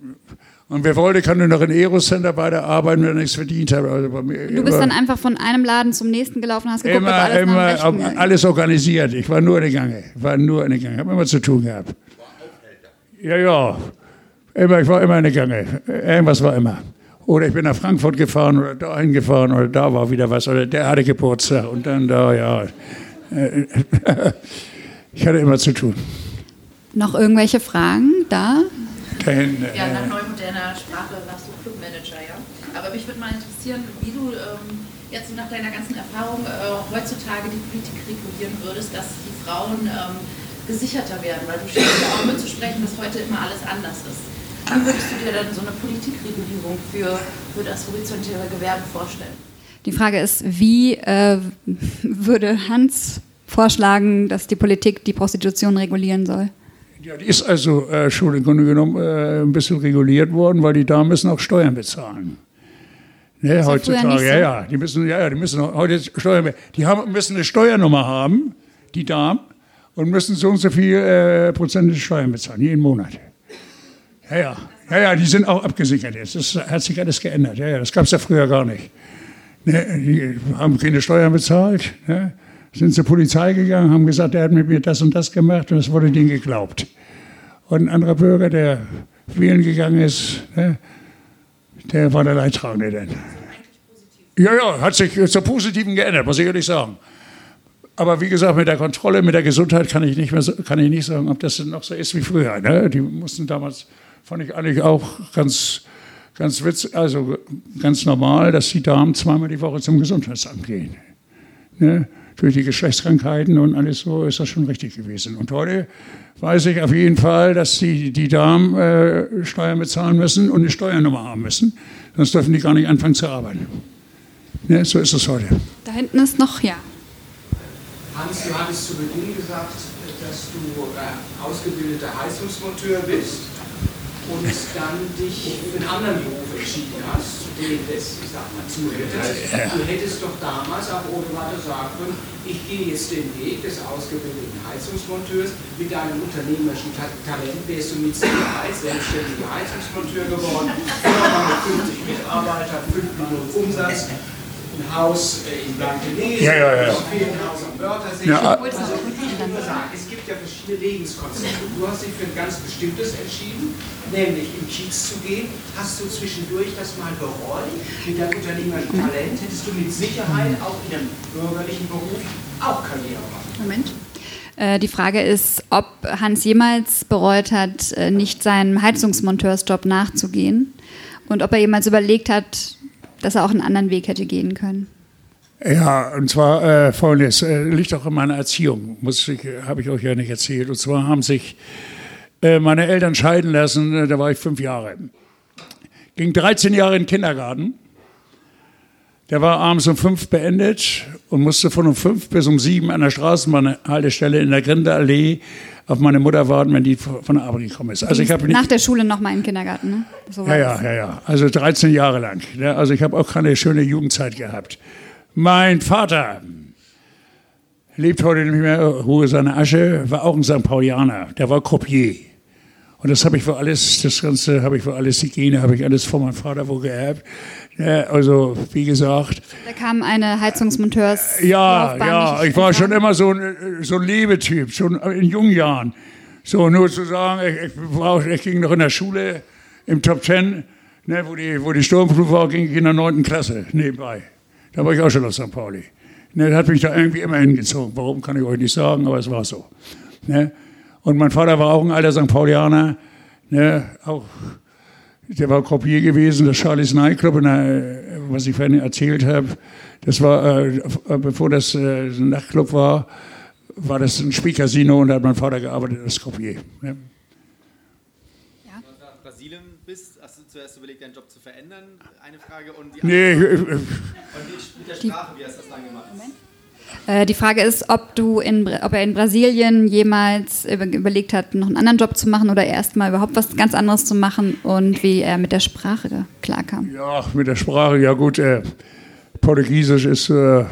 und wer wollte, kann nur noch in Aerocenter bei der arbeiten, wenn er nichts verdient hat. Also du bist immer- dann einfach von einem Laden zum nächsten gelaufen und hast geguckt, Immer, alles immer, ging. alles organisiert. Ich war nur in der Gange. Ich war nur in der Gange. Habe immer zu tun gehabt. Ja, ja. Immer, ich war immer in der Gange. Irgendwas war immer. Oder ich bin nach Frankfurt gefahren oder dahin gefahren oder da war wieder was oder der hatte Geburtstag und dann da, ja. Ich hatte immer zu tun. Noch irgendwelche Fragen da? Dahin, äh, Ja, nach neumoderner Sprache warst du Clubmanager, ja. Aber mich würde mal interessieren, wie du ähm, jetzt so nach deiner ganzen Erfahrung äh, heutzutage die Politik regulieren würdest, dass die Frauen ähm, gesicherter werden, weil du schickst ja auch mitzusprechen, dass heute immer alles anders ist. Wie würdest du dir dann so eine Politikregulierung für, für das horizontäre Gewerbe vorstellen? Die Frage ist, wie äh, würde Hans vorschlagen, dass die Politik die Prostitution regulieren soll? Ja, die ist also äh, schon im Grunde genommen äh, ein bisschen reguliert worden, weil die Damen müssen auch Steuern bezahlen. Ne, früher heutzutage, so. ja, ja, die müssen, ja, ja, die müssen heute Steuern, die haben, müssen eine Steuernummer haben, die Damen, und müssen so und so viel äh, Prozent Steuern bezahlen, jeden Monat. Ja, ja, ja, ja, die sind auch abgesichert jetzt. Das hat sich alles geändert. Ja, ja, das gab es ja früher gar nicht. Ne, die haben keine Steuern bezahlt, ne, sind zur Polizei gegangen, haben gesagt, der hat mit mir das und das gemacht und es wurde denen geglaubt. Und ein anderer Bürger, der wählen gegangen ist, ne, der war der Leidtragende dann. Ja, ja, hat sich zur Positiven geändert, muss ich ehrlich sagen. Aber wie gesagt, mit der Kontrolle, mit der Gesundheit kann ich nicht, mehr, kann ich nicht sagen, ob das noch so ist wie früher. Ne? Die mussten damals, fand ich eigentlich auch ganz, ganz witzig, also ganz normal, dass die Damen zweimal die Woche zum Gesundheitsamt gehen. Ne? Durch die Geschlechtskrankheiten und alles so ist das schon richtig gewesen. Und heute weiß ich auf jeden Fall, dass die, die Damen äh, Steuern bezahlen müssen und eine Steuernummer haben müssen. Sonst dürfen die gar nicht anfangen zu arbeiten. Ne? So ist es heute. Da hinten ist noch, ja. Hans, du hattest zu Beginn gesagt, dass du äh, ausgebildeter Heizungsmonteur bist und dann dich für einen anderen Beruf entschieden hast, zu dem das, ich sag mal, zuhältst. Du hättest doch damals auch ohne Worte sagen können, ich gehe jetzt den Weg des ausgebildeten Heizungsmonteurs. Mit deinem unternehmerischen Ta Talent wärst du mit Sicherheit selbstständiger Heizungsmonteur geworden. Firma mit 50 Mitarbeitern, 5 Millionen Umsatz. Ein Haus äh, in Blankenese, Ja, ja, ja. ein Ferienhaus am Wörthersee. Ja, also ich will nur sagen, es gibt ja verschiedene Lebenskonzepte. Du hast dich für ein ganz bestimmtes entschieden, nämlich im Kiez zu gehen. Hast du zwischendurch das mal bereut? Mit deinem unternehmerischen Talent hättest du mit Sicherheit auch in einem bürgerlichen Beruf auch Karriere machen. Moment. Äh, Die Frage ist, ob Hans jemals bereut hat, nicht seinem Heizungsmonteursjob nachzugehen und ob er jemals überlegt hat, dass er auch einen anderen Weg hätte gehen können. Ja, und zwar äh, folgendes, äh, liegt auch in meiner Erziehung, ich, habe ich euch ja nicht erzählt. Und zwar haben sich äh, meine Eltern scheiden lassen, äh, da war ich fünf Jahre. Ging 13 Jahre in den Kindergarten. Der war abends um fünf beendet und musste von um fünf bis um sieben an der Straßenbahnhaltestelle in der Grindeallee auf meine Mutter warten, wenn die von der Arbeit gekommen ist. Also ich habe Nach der Schule nochmal in den Kindergarten, ne? So ja, ja, ja, ja. Also 13 Jahre lang. Ne? Also ich habe auch keine schöne Jugendzeit gehabt. Mein Vater lebt heute nicht mehr, Ruhe seine Asche, war auch ein St. Paulianer. Der war Croupier. Und das habe ich für alles, das Ganze habe ich für alles, die Gene habe ich alles von meinem Vater wohl geerbt. Ja, also, wie gesagt, Da kam eine Heizungsmonteurs. ja, ja, ich war schon immer so ein, so ein Lebetyp, schon in jungen Jahren. So, nur zu sagen, ich, ich, war, ich ging noch in der Schule im Top Ten, ne, wo, die, wo die Sturmflut war, ging ich in der 9. Klasse nebenbei. Da war ich auch schon aus St. Pauli. Ne, das hat mich da irgendwie immer hingezogen. Warum, kann ich euch nicht sagen, aber es war so. Ne? Und mein Vater war auch ein alter St. Paulianer, ne, auch der war Croupier gewesen, das Charlie's Nightclub, in der, was ich vorhin erzählt habe. Das war, äh, bevor das äh, ein Nachtclub war, war das ein Spielcasino und da hat mein Vater gearbeitet als Croupier. Ne? Nach Brasilien bist, hast du zuerst überlegt, deinen Job zu verändern? Eine Frage. Und die Nee, andere ich- Frage, und die, mit der Sprache, wie hast du das dann gemacht? Äh, die Frage ist, ob, du in, ob er in Brasilien jemals über, überlegt hat, noch einen anderen Job zu machen oder erstmal überhaupt was ganz anderes zu machen und wie er mit der Sprache klarkam. ja, mit der Sprache, ja gut, äh, Portugiesisch ist äh,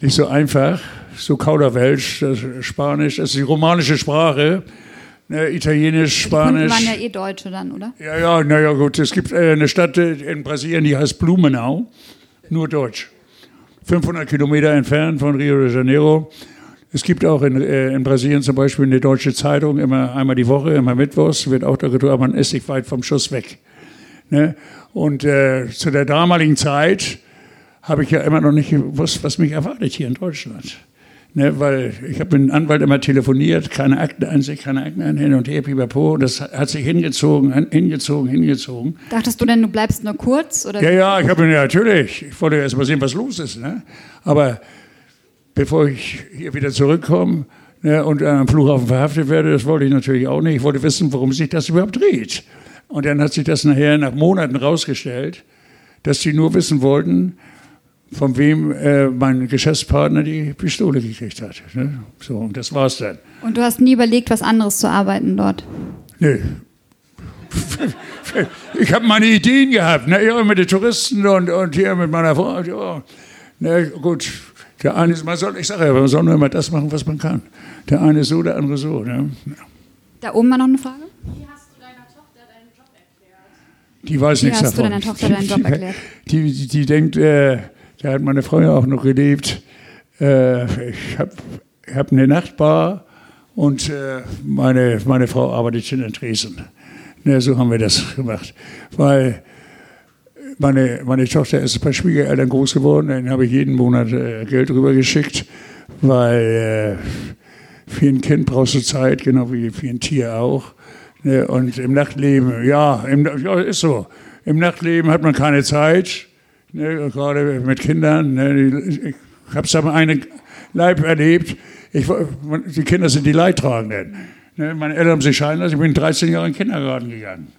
nicht so einfach, so Kauderwelsch, das Spanisch, das ist die romanische Sprache, ne, Italienisch, Die Spanisch. waren ja eh Deutsche dann, oder? Ja, ja, naja, gut. Es gibt äh, eine Stadt äh, in Brasilien, die heißt Blumenau. Nur Deutsch. 500 Kilometer entfernt von Rio de Janeiro. Es gibt auch in, äh, in Brasilien zum Beispiel eine deutsche Zeitung, immer einmal die Woche, immer mittwochs, wird auch da gedruckt, aber man ist nicht weit vom Schuss weg. Ne? Und äh, zu der damaligen Zeit habe ich ja immer noch nicht gewusst, was mich erwartet hier in Deutschland. Ne, weil ich habe mit dem Anwalt immer telefoniert, keine Akteneinsicht, keine Akten hin und her, pipapo. Das hat sich hingezogen, hin- hingezogen, hingezogen. Dachtest du denn, du bleibst nur kurz? Oder Ja, ja, ich habe ja natürlich. Ich wollte erst mal sehen, was los ist. Ne? Aber bevor ich hier wieder zurückkomme ne, und am Flughafen verhaftet werde, das wollte ich natürlich auch nicht. Ich wollte wissen, worum sich das überhaupt dreht. Und dann hat sich das nachher nach Monaten rausgestellt, dass die nur wissen wollten, von wem äh, mein Geschäftspartner die Pistole gekriegt hat. Ne? So, und das war's dann. Und du hast nie überlegt, was anderes zu arbeiten dort? Nee. Ich habe meine Ideen gehabt, ne? ja, mit den Touristen und, und hier mit meiner Frau. Ja. Ne, gut, der eine ist, man soll, ich sage ja, man soll nur immer das machen, was man kann. Der eine so, der andere so. Ne? Da oben war noch eine Frage? Wie hast du deiner Tochter deinen Job erklärt? Die weiß Wie nichts hast du davon. deiner Tochter deinen Job erklärt? Die, die, die denkt, äh, da hat meine Frau ja auch noch gelebt. Äh, ich habe hab eine Nachtbar und äh, meine, meine Frau arbeitet in Dresden. Ne, so haben wir das gemacht. Weil meine, meine Tochter ist bei Schwiegereltern groß geworden, dann habe ich jeden Monat äh, Geld rübergeschickt, weil äh, für ein Kind brauchst du Zeit, genau wie für ein Tier auch. Ne? Und im Nachtleben, ja, im, ja, ist so. Im Nachtleben hat man keine Zeit, ne? gerade mit Kindern. Ne? Ich habe es am einen Leib erlebt. Ich, die Kinder sind die Leidtragenden. Ne? Meine Eltern haben sich scheiden lassen. Ich bin 13 Jahre in den Kindergarten gegangen.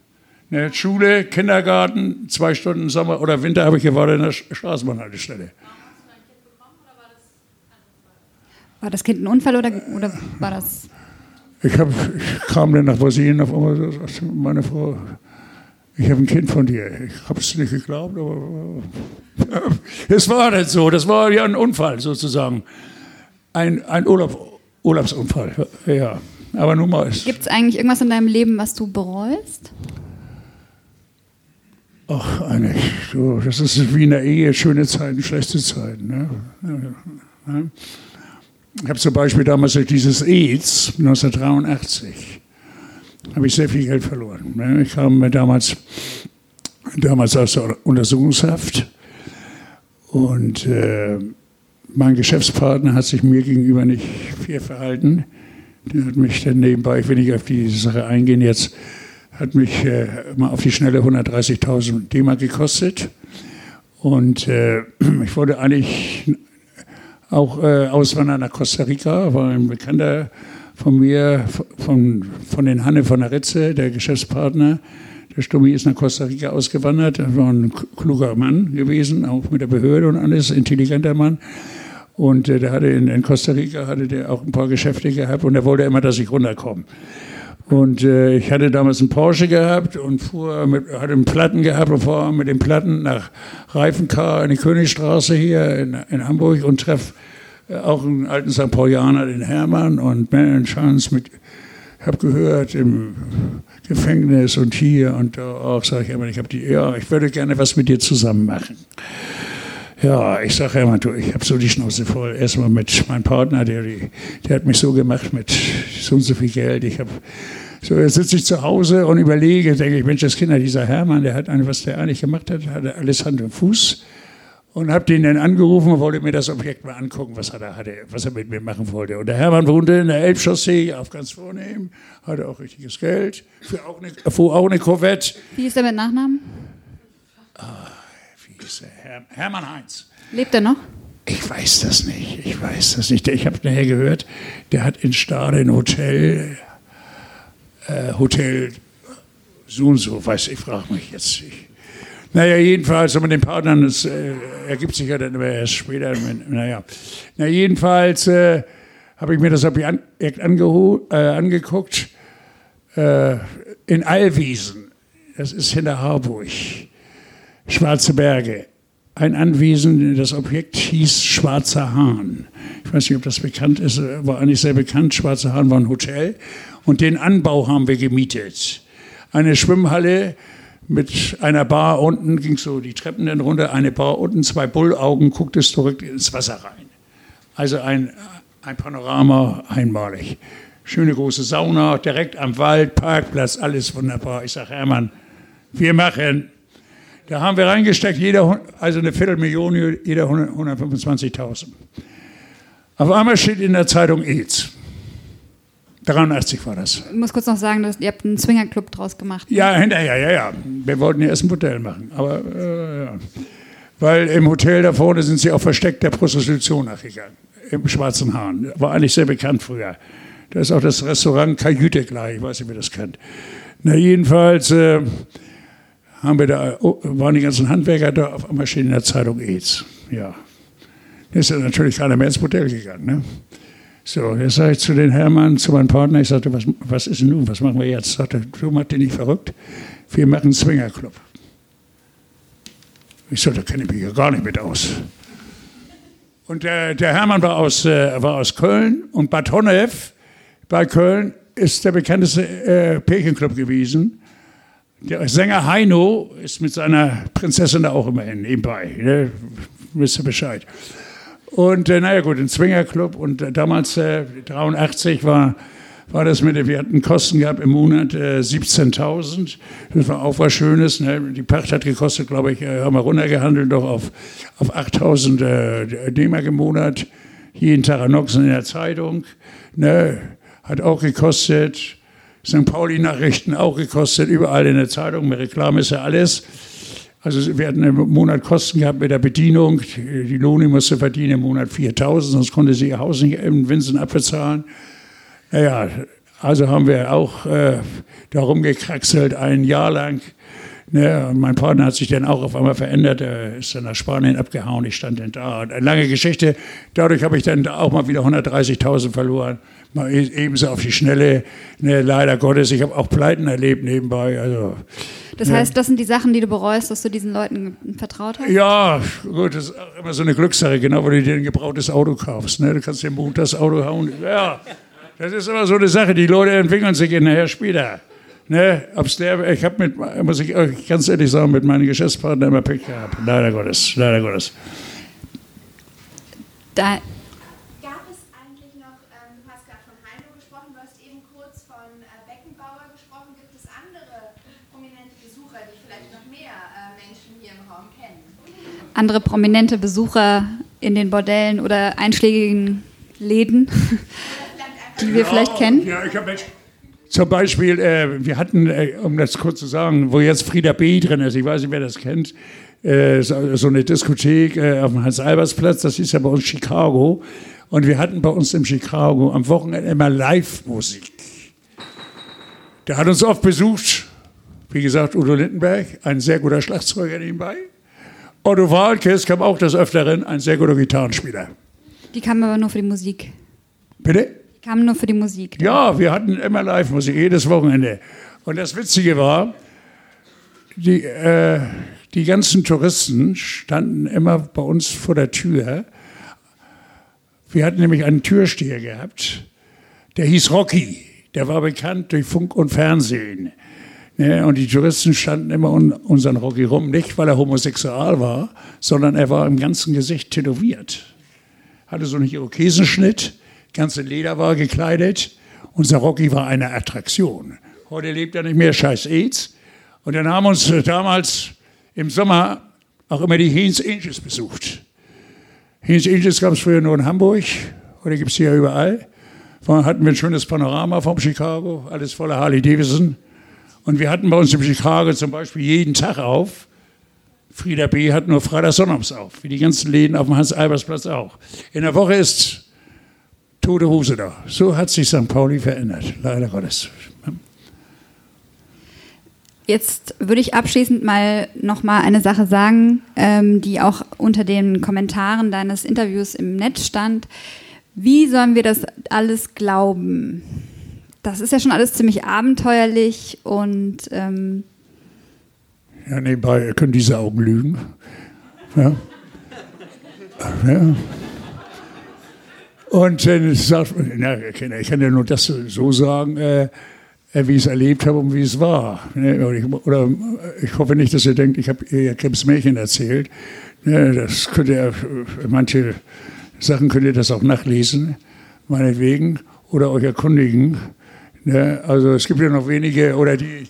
Ne? Schule, Kindergarten, zwei Stunden Sommer oder Winter habe ich gewartet in der Straßenbahnhaltestelle. War das Kind ein Unfall oder, oder war das? Ich, hab, ich kam dann nach Brasilien auf einmal meine Frau, ich habe ein Kind von dir. Ich habe es nicht geglaubt, aber es war nicht so. Das war ja ein Unfall sozusagen. Ein, ein Urlaub, Urlaubsunfall, ja. Aber nun mal ist. Gibt es eigentlich irgendwas in deinem Leben, was du bereust? Ach, eigentlich. So, das ist wie in der Ehe: schöne Zeiten, schlechte Zeiten. Ne? Ich habe zum Beispiel damals durch dieses AIDS 1983 habe ich sehr viel Geld verloren. Ne? Ich kam damals, damals aus der Untersuchungshaft und äh, mein Geschäftspartner hat sich mir gegenüber nicht fair verhalten. Der hat mich dann nebenbei, ich will nicht auf die Sache eingehen jetzt, hat mich äh, mal auf die Schnelle 130.000 D-Mark gekostet. Und äh, ich wollte eigentlich auch äh, auswandern nach Costa Rica, war ein Bekannter von mir, von, von den Hanne von der Ritze, der Geschäftspartner. Der Stummi ist nach Costa Rica ausgewandert, er war ein kluger Mann gewesen, auch mit der Behörde und alles, intelligenter Mann. Und äh, der hatte in, in, Costa Rica hatte der auch ein paar Geschäfte gehabt und er wollte immer, dass ich runterkomme. Und äh, ich hatte damals einen Porsche gehabt und fuhr mit, hatte einen Platten gehabt und fuhr mit den Platten nach Reifenkar in die Königstraße hier in, in Hamburg und treff auch einen alten St. Paulianer, den Hermann und Man Chance mit, ich habe gehört im Gefängnis und hier und da auch, sage ich immer, ich habe die, ja, ich würde gerne was mit dir zusammen machen. Ja, ich sage immer, du, ich habe so die Schnauze voll. Erstmal mit meinem Partner, der, der hat mich so gemacht mit so und so viel Geld. Ich habe so, jetzt sitze ich zu Hause und überlege, denke ich, Mensch, das Kinder, dieser Hermann, der hat was der eigentlich gemacht hat, hatte alles Hand und Fuß. Und habe den dann angerufen und wollte mir das Objekt mal angucken, was er da hatte, was er mit mir machen wollte. Und der Hermann wohnte in der Elbchaussee, auf ganz vornehm, hatte auch richtiges Geld, fuhr auch eine, fuhr auch eine Corvette. Wie ist er mit Nachnamen? Ah, wie ist er? Her Hermann Heinz. Lebt er noch? Ich weiß das nicht. Ich weiß das nicht. Ich habe nachher gehört, der hat in Stade ein Hotel, äh, Hotel so und so, weiß ich, frage mich jetzt. Ich, naja, jedenfalls, mit den Partnern, das äh, ergibt sich ja dann erst später. Naja, Na, jedenfalls äh, habe ich mir das Objekt äh, angeguckt äh, in Allwiesen. Das ist hinter Harburg. Schwarze Berge. Ein Anwesen, das Objekt hieß Schwarzer Hahn. Ich weiß nicht, ob das bekannt ist, war eigentlich sehr bekannt. Schwarzer Hahn war ein Hotel und den Anbau haben wir gemietet. Eine Schwimmhalle mit einer Bar unten, ging so die Treppen dann runter, eine Bar unten, zwei Bullaugen, gucktest zurück ins Wasser rein. Also ein, ein Panorama einmalig. Schöne große Sauna, direkt am Wald, Parkplatz, alles wunderbar. Ich sage, Hermann, wir machen. Da haben wir reingesteckt, jeder, also eine Viertelmillion, jeder 125.000. Auf einmal steht in der Zeitung AIDS. 83 war das. Ich muss kurz noch sagen, dass ihr habt einen Swingerclub draus gemacht. Ne? Ja, hinterher, ja, ja. Wir wollten ja erst ein Hotel machen, aber äh, ja. Weil im Hotel da vorne sind sie auch versteckt der Prostitution nachgegangen. Im Schwarzen Hahn. War eigentlich sehr bekannt früher. Da ist auch das Restaurant Kajüte gleich, ich weiß nicht, wer das kennt. Na, jedenfalls äh, haben wir da, oh, waren die ganzen Handwerker da, auf einmal stehen in der Zeitung AIDS. Ja. Da ist ja natürlich keiner mehr ins Hotel gegangen, ne? So, jetzt sage ich zu den Hermann, zu meinem Partner, ich sagte, was, was ist denn nun, was machen wir jetzt? Sagte, du machst dich nicht verrückt, wir machen einen Swingerclub. Ich sagte, da kenne ich mich ja gar nicht mit aus. Und der, der Hermann war aus, äh, war aus Köln und Bad Honnef bei Köln ist der bekannteste äh, Pärchenclub gewesen. Der Sänger Heino ist mit seiner Prinzessin da auch immerhin nebenbei. Ne? Wisst ihr Bescheid. Und äh, naja gut, ein Swingerclub und äh, damals, äh, 83, war, war das mit, wir hatten Kosten gehabt im Monat äh, 17.000. Das war auch was Schönes. Ne? Die Pacht hat gekostet, glaube ich, äh, haben wir runtergehandelt, doch auf, auf 8.000 äh, D-Mark im Monat. Jeden Tag ein Noxen in der Zeitung. Ne? Hat auch gekostet. St. Pauli-Nachrichten auch gekostet, überall in der Zeitung. Mit Reklame ist ja alles. Also wir hatten im Monat Kosten gehabt mit der Bedienung. Die Lohne musste verdienen im Monat 4.000, sonst konnte sie ihr Haus nicht in Winsen abbezahlen. Naja, also haben wir auch äh, darum gekraxelt ein Jahr lang. Ne, und mein Partner hat sich dann auch auf einmal verändert. Er ist dann nach Spanien abgehauen. Ich stand dann da. Eine lange Geschichte. Dadurch habe ich dann auch mal wieder 130.000 verloren. Mal e-, ebenso auf die Schnelle. Ne, leider Gottes. Ich habe auch Pleiten erlebt nebenbei. Also, Das Ja. heißt, das sind die Sachen, die du bereust, dass du diesen Leuten vertraut hast? Ja, gut, das ist auch immer so eine Glückssache, genau, wo du dir ein gebrauchtes Auto kaufst. Ne? Du kannst dir das Auto hauen. Ja, das ist immer so eine Sache. Die Leute entwickeln sich nachher später. Ne? Ob's der, ich habe mit, muss ich euch ganz ehrlich sagen, mit meinen Geschäftspartnern immer Pech gehabt. Leider Gottes, leider Gottes. Da, Gab es eigentlich noch, ähm, du hast gerade von Heino gesprochen, du hast eben kurz von äh, Beckenbauer gesprochen. Gibt es andere prominente Besucher, die vielleicht noch mehr äh, Menschen hier im Raum kennen? andere prominente Besucher in den Bordellen oder einschlägigen Läden, die wir vielleicht kennen? Ja, ich habe zum Beispiel, äh, wir hatten, äh, um das kurz zu sagen, wo jetzt Frieda B. drin ist, ich weiß nicht, wer das kennt, äh, so, so eine Diskothek äh, auf dem Hans-Albers-Platz, das ist ja bei uns Chicago. Und wir hatten bei uns in Chicago am Wochenende immer Live-Musik. Der hat uns oft besucht, wie gesagt, Udo Lindenberg, ein sehr guter Schlagzeuger nebenbei. Otto Walkes kam auch des Öfteren, ein sehr guter Gitarrenspieler. Die kamen aber nur für die Musik. Bitte? Kamen nur für die Musik. Ja, wir hatten immer Live-Musik, jedes Wochenende. Und das Witzige war, die, äh, die ganzen Touristen standen immer bei uns vor der Tür. Wir hatten nämlich einen Türsteher gehabt, der hieß Rocky. Der war bekannt durch Funk und Fernsehen. Ne, und die Touristen standen immer um unseren Rocky rum, nicht weil er homosexual war, sondern er war im ganzen Gesicht tätowiert hatte so einen Irokesenschnitt, ganze Leder war gekleidet. Unser Rocky war eine Attraktion. Heute lebt er nicht mehr, scheiß AIDS. Und dann haben uns äh, damals im Sommer auch immer die Hells Angels besucht. Hells Angels gab es früher nur in Hamburg, heute gibt es hier überall. Vorher hatten wir ein schönes Panorama vom Chicago, alles voller Harley Davidson. Und wir hatten bei uns in Chicago zum Beispiel jeden Tag auf. Frieda B. hat nur Freitag Sonnabends auf, wie die ganzen Läden auf dem Hans-Albers-Platz auch. In der Woche ist tote Hose da. So hat sich St. Pauli verändert, leider Gottes. Jetzt würde ich abschließend mal noch mal eine Sache sagen, ähm, die auch unter den Kommentaren deines Interviews im Netz stand. Wie sollen wir das alles glauben? Das ist ja schon alles ziemlich abenteuerlich und ähm, Ja, nebenbei können diese Augen lügen. Ja. Ja. Und dann sagt man, na, ich kann- ja nur das so sagen, äh, äh, wie ich es erlebt habe und wie es war. Ne? Oder, ich, hoffe nicht, dass ihr denkt, ich habe ihr Krebs Märchen erzählt. Ne? Das könnt ihr, manche Sachen könnt ihr das auch nachlesen, meinetwegen, oder euch erkundigen. Ne? Also es gibt ja noch wenige, oder die,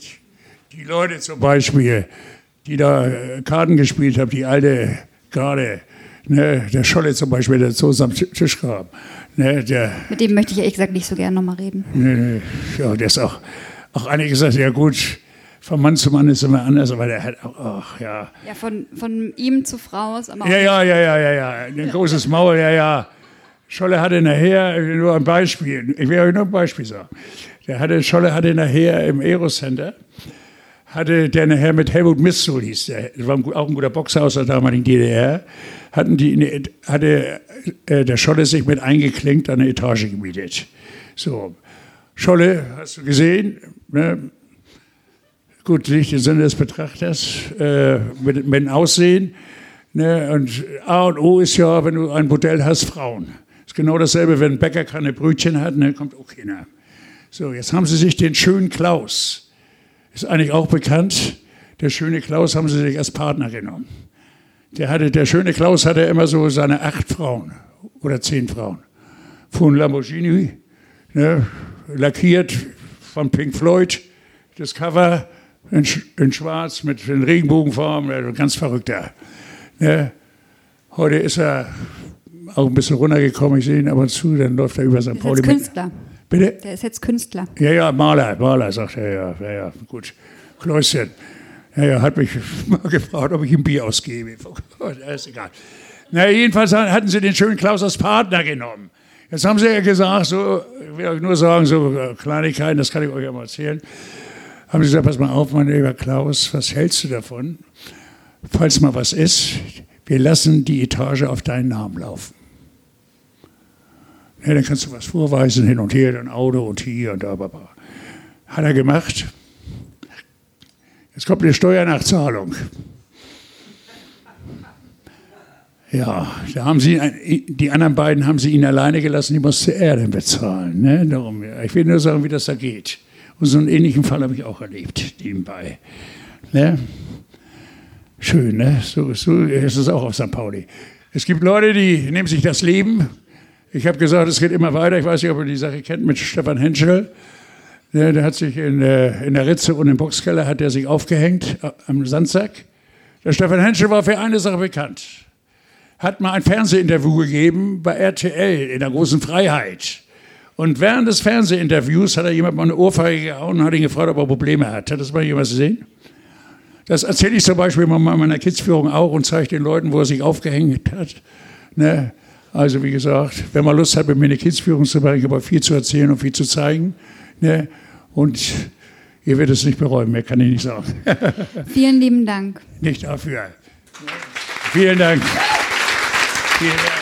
die Leute zum Beispiel, die da äh, Karten gespielt haben, die alte gerade, ne, der Scholle zum Beispiel, der zu uns am Ti- Tisch kam, ne, der, mit dem möchte ich ehrlich gesagt nicht so gerne nochmal reden. ne, ne, ja, der ist auch, auch einige gesagt, ja gut, von Mann zu Mann ist immer anders, aber der hat auch, ach, ja. Ja, von, von ihm zu Frau ist immer Ja, ja, ja, ja, ja, ja, ein großes Maul, ja, ja. Scholle hatte nachher, nur ein Beispiel, ich will euch nur ein Beispiel sagen. Der hatte, Scholle hatte nachher im Aero-Center, hatte der nachher mit Helmut Mistel hieß der, das war auch ein guter Boxer aus der damaligen DDR, hatten die, hatte äh, der Scholle sich mit eingeklinkt an eine Etage gemietet. So, Scholle, hast du gesehen, ne? gut, Licht im Sinne des Betrachters, äh, mit, mit dem Aussehen. Ne? Und A und O ist ja, wenn du ein Modell hast, Frauen. Ist genau dasselbe, wenn ein Bäcker keine Brötchen hat, ne, kommt auch keiner. So, jetzt haben sie sich den schönen Klaus, ist eigentlich auch bekannt, der schöne Klaus haben sie sich als Partner genommen. Der, hatte, der schöne Klaus hatte immer so seine acht Frauen oder zehn Frauen. Ein Lamborghini, ne, lackiert von Pink Floyd, das Cover in, in schwarz mit den Regenbogenformen, ganz verrückter. Ne? Heute ist er auch ein bisschen runtergekommen, ich sehe ihn ab und zu, dann läuft er über St. Pauli. jetzt mit- Künstler. Bitte? Der ist jetzt Künstler. Ja, ja, Maler, Maler, sagt er, ja, ja, ja, gut. Kläuschen. Ja, ja, hat mich mal gefragt, ob ich ihm Bier ausgebe. Gott, ist egal. Na, jedenfalls hatten sie den schönen Klaus als Partner genommen. Jetzt haben sie ja gesagt, so, ich will euch nur sagen, so äh, Kleinigkeiten, das kann ich euch ja mal erzählen. Haben sie gesagt, pass mal auf, mein lieber Klaus, was hältst du davon? Falls mal was ist, wir lassen die Etage auf deinen Namen laufen. Ja, dann kannst du was vorweisen, hin und her, ein Auto und hier und da. bla. Hat er gemacht. Jetzt kommt eine Steuernachzahlung. Ja, da haben sie, die anderen beiden haben sie ihn alleine gelassen, die musste er dann bezahlen. Ne? Darum. Ich will nur sagen, wie das da geht. Und so einen ähnlichen Fall habe ich auch erlebt, nebenbei. Ne? Schön, ne? So, so ist es auch auf St. Pauli. Es gibt Leute, die nehmen sich das Leben. Ich habe gesagt, es geht immer weiter. Ich weiß nicht, ob ihr die Sache kennt mit Stefan Henschel. Der, der hat sich in, der- in der Ritze und im Boxkeller hat er sich aufgehängt äh, am Sandsack. Der Stefan Henschel war für eine Sache bekannt. Hat mal ein Fernsehinterview gegeben bei RTL in der großen Freiheit. Und während des Fernsehinterviews hat er jemand mal eine Ohrfeige gehauen und hat ihn gefragt, ob er Probleme hat. Hat das mal jemand gesehen? Das erzähle ich zum Beispiel mal in meiner Kidsführung auch und zeige den Leuten, wo er sich aufgehängt hat. Ne? Also wie gesagt, wenn man Lust hat, mit mir eine Kidsführung zu machen, ich habe viel zu erzählen und viel zu zeigen. Ne? Und ihr werdet es nicht bereuen, mehr kann ich nicht sagen. Vielen lieben Dank. nicht dafür. Vielen Dank. Vielen Dank.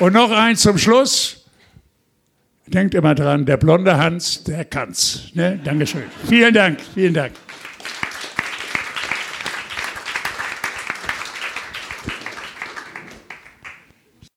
Und noch eins zum Schluss. Denkt immer dran, der blonde Hans, der kann's. Ne? Dankeschön. Vielen Dank, vielen Dank.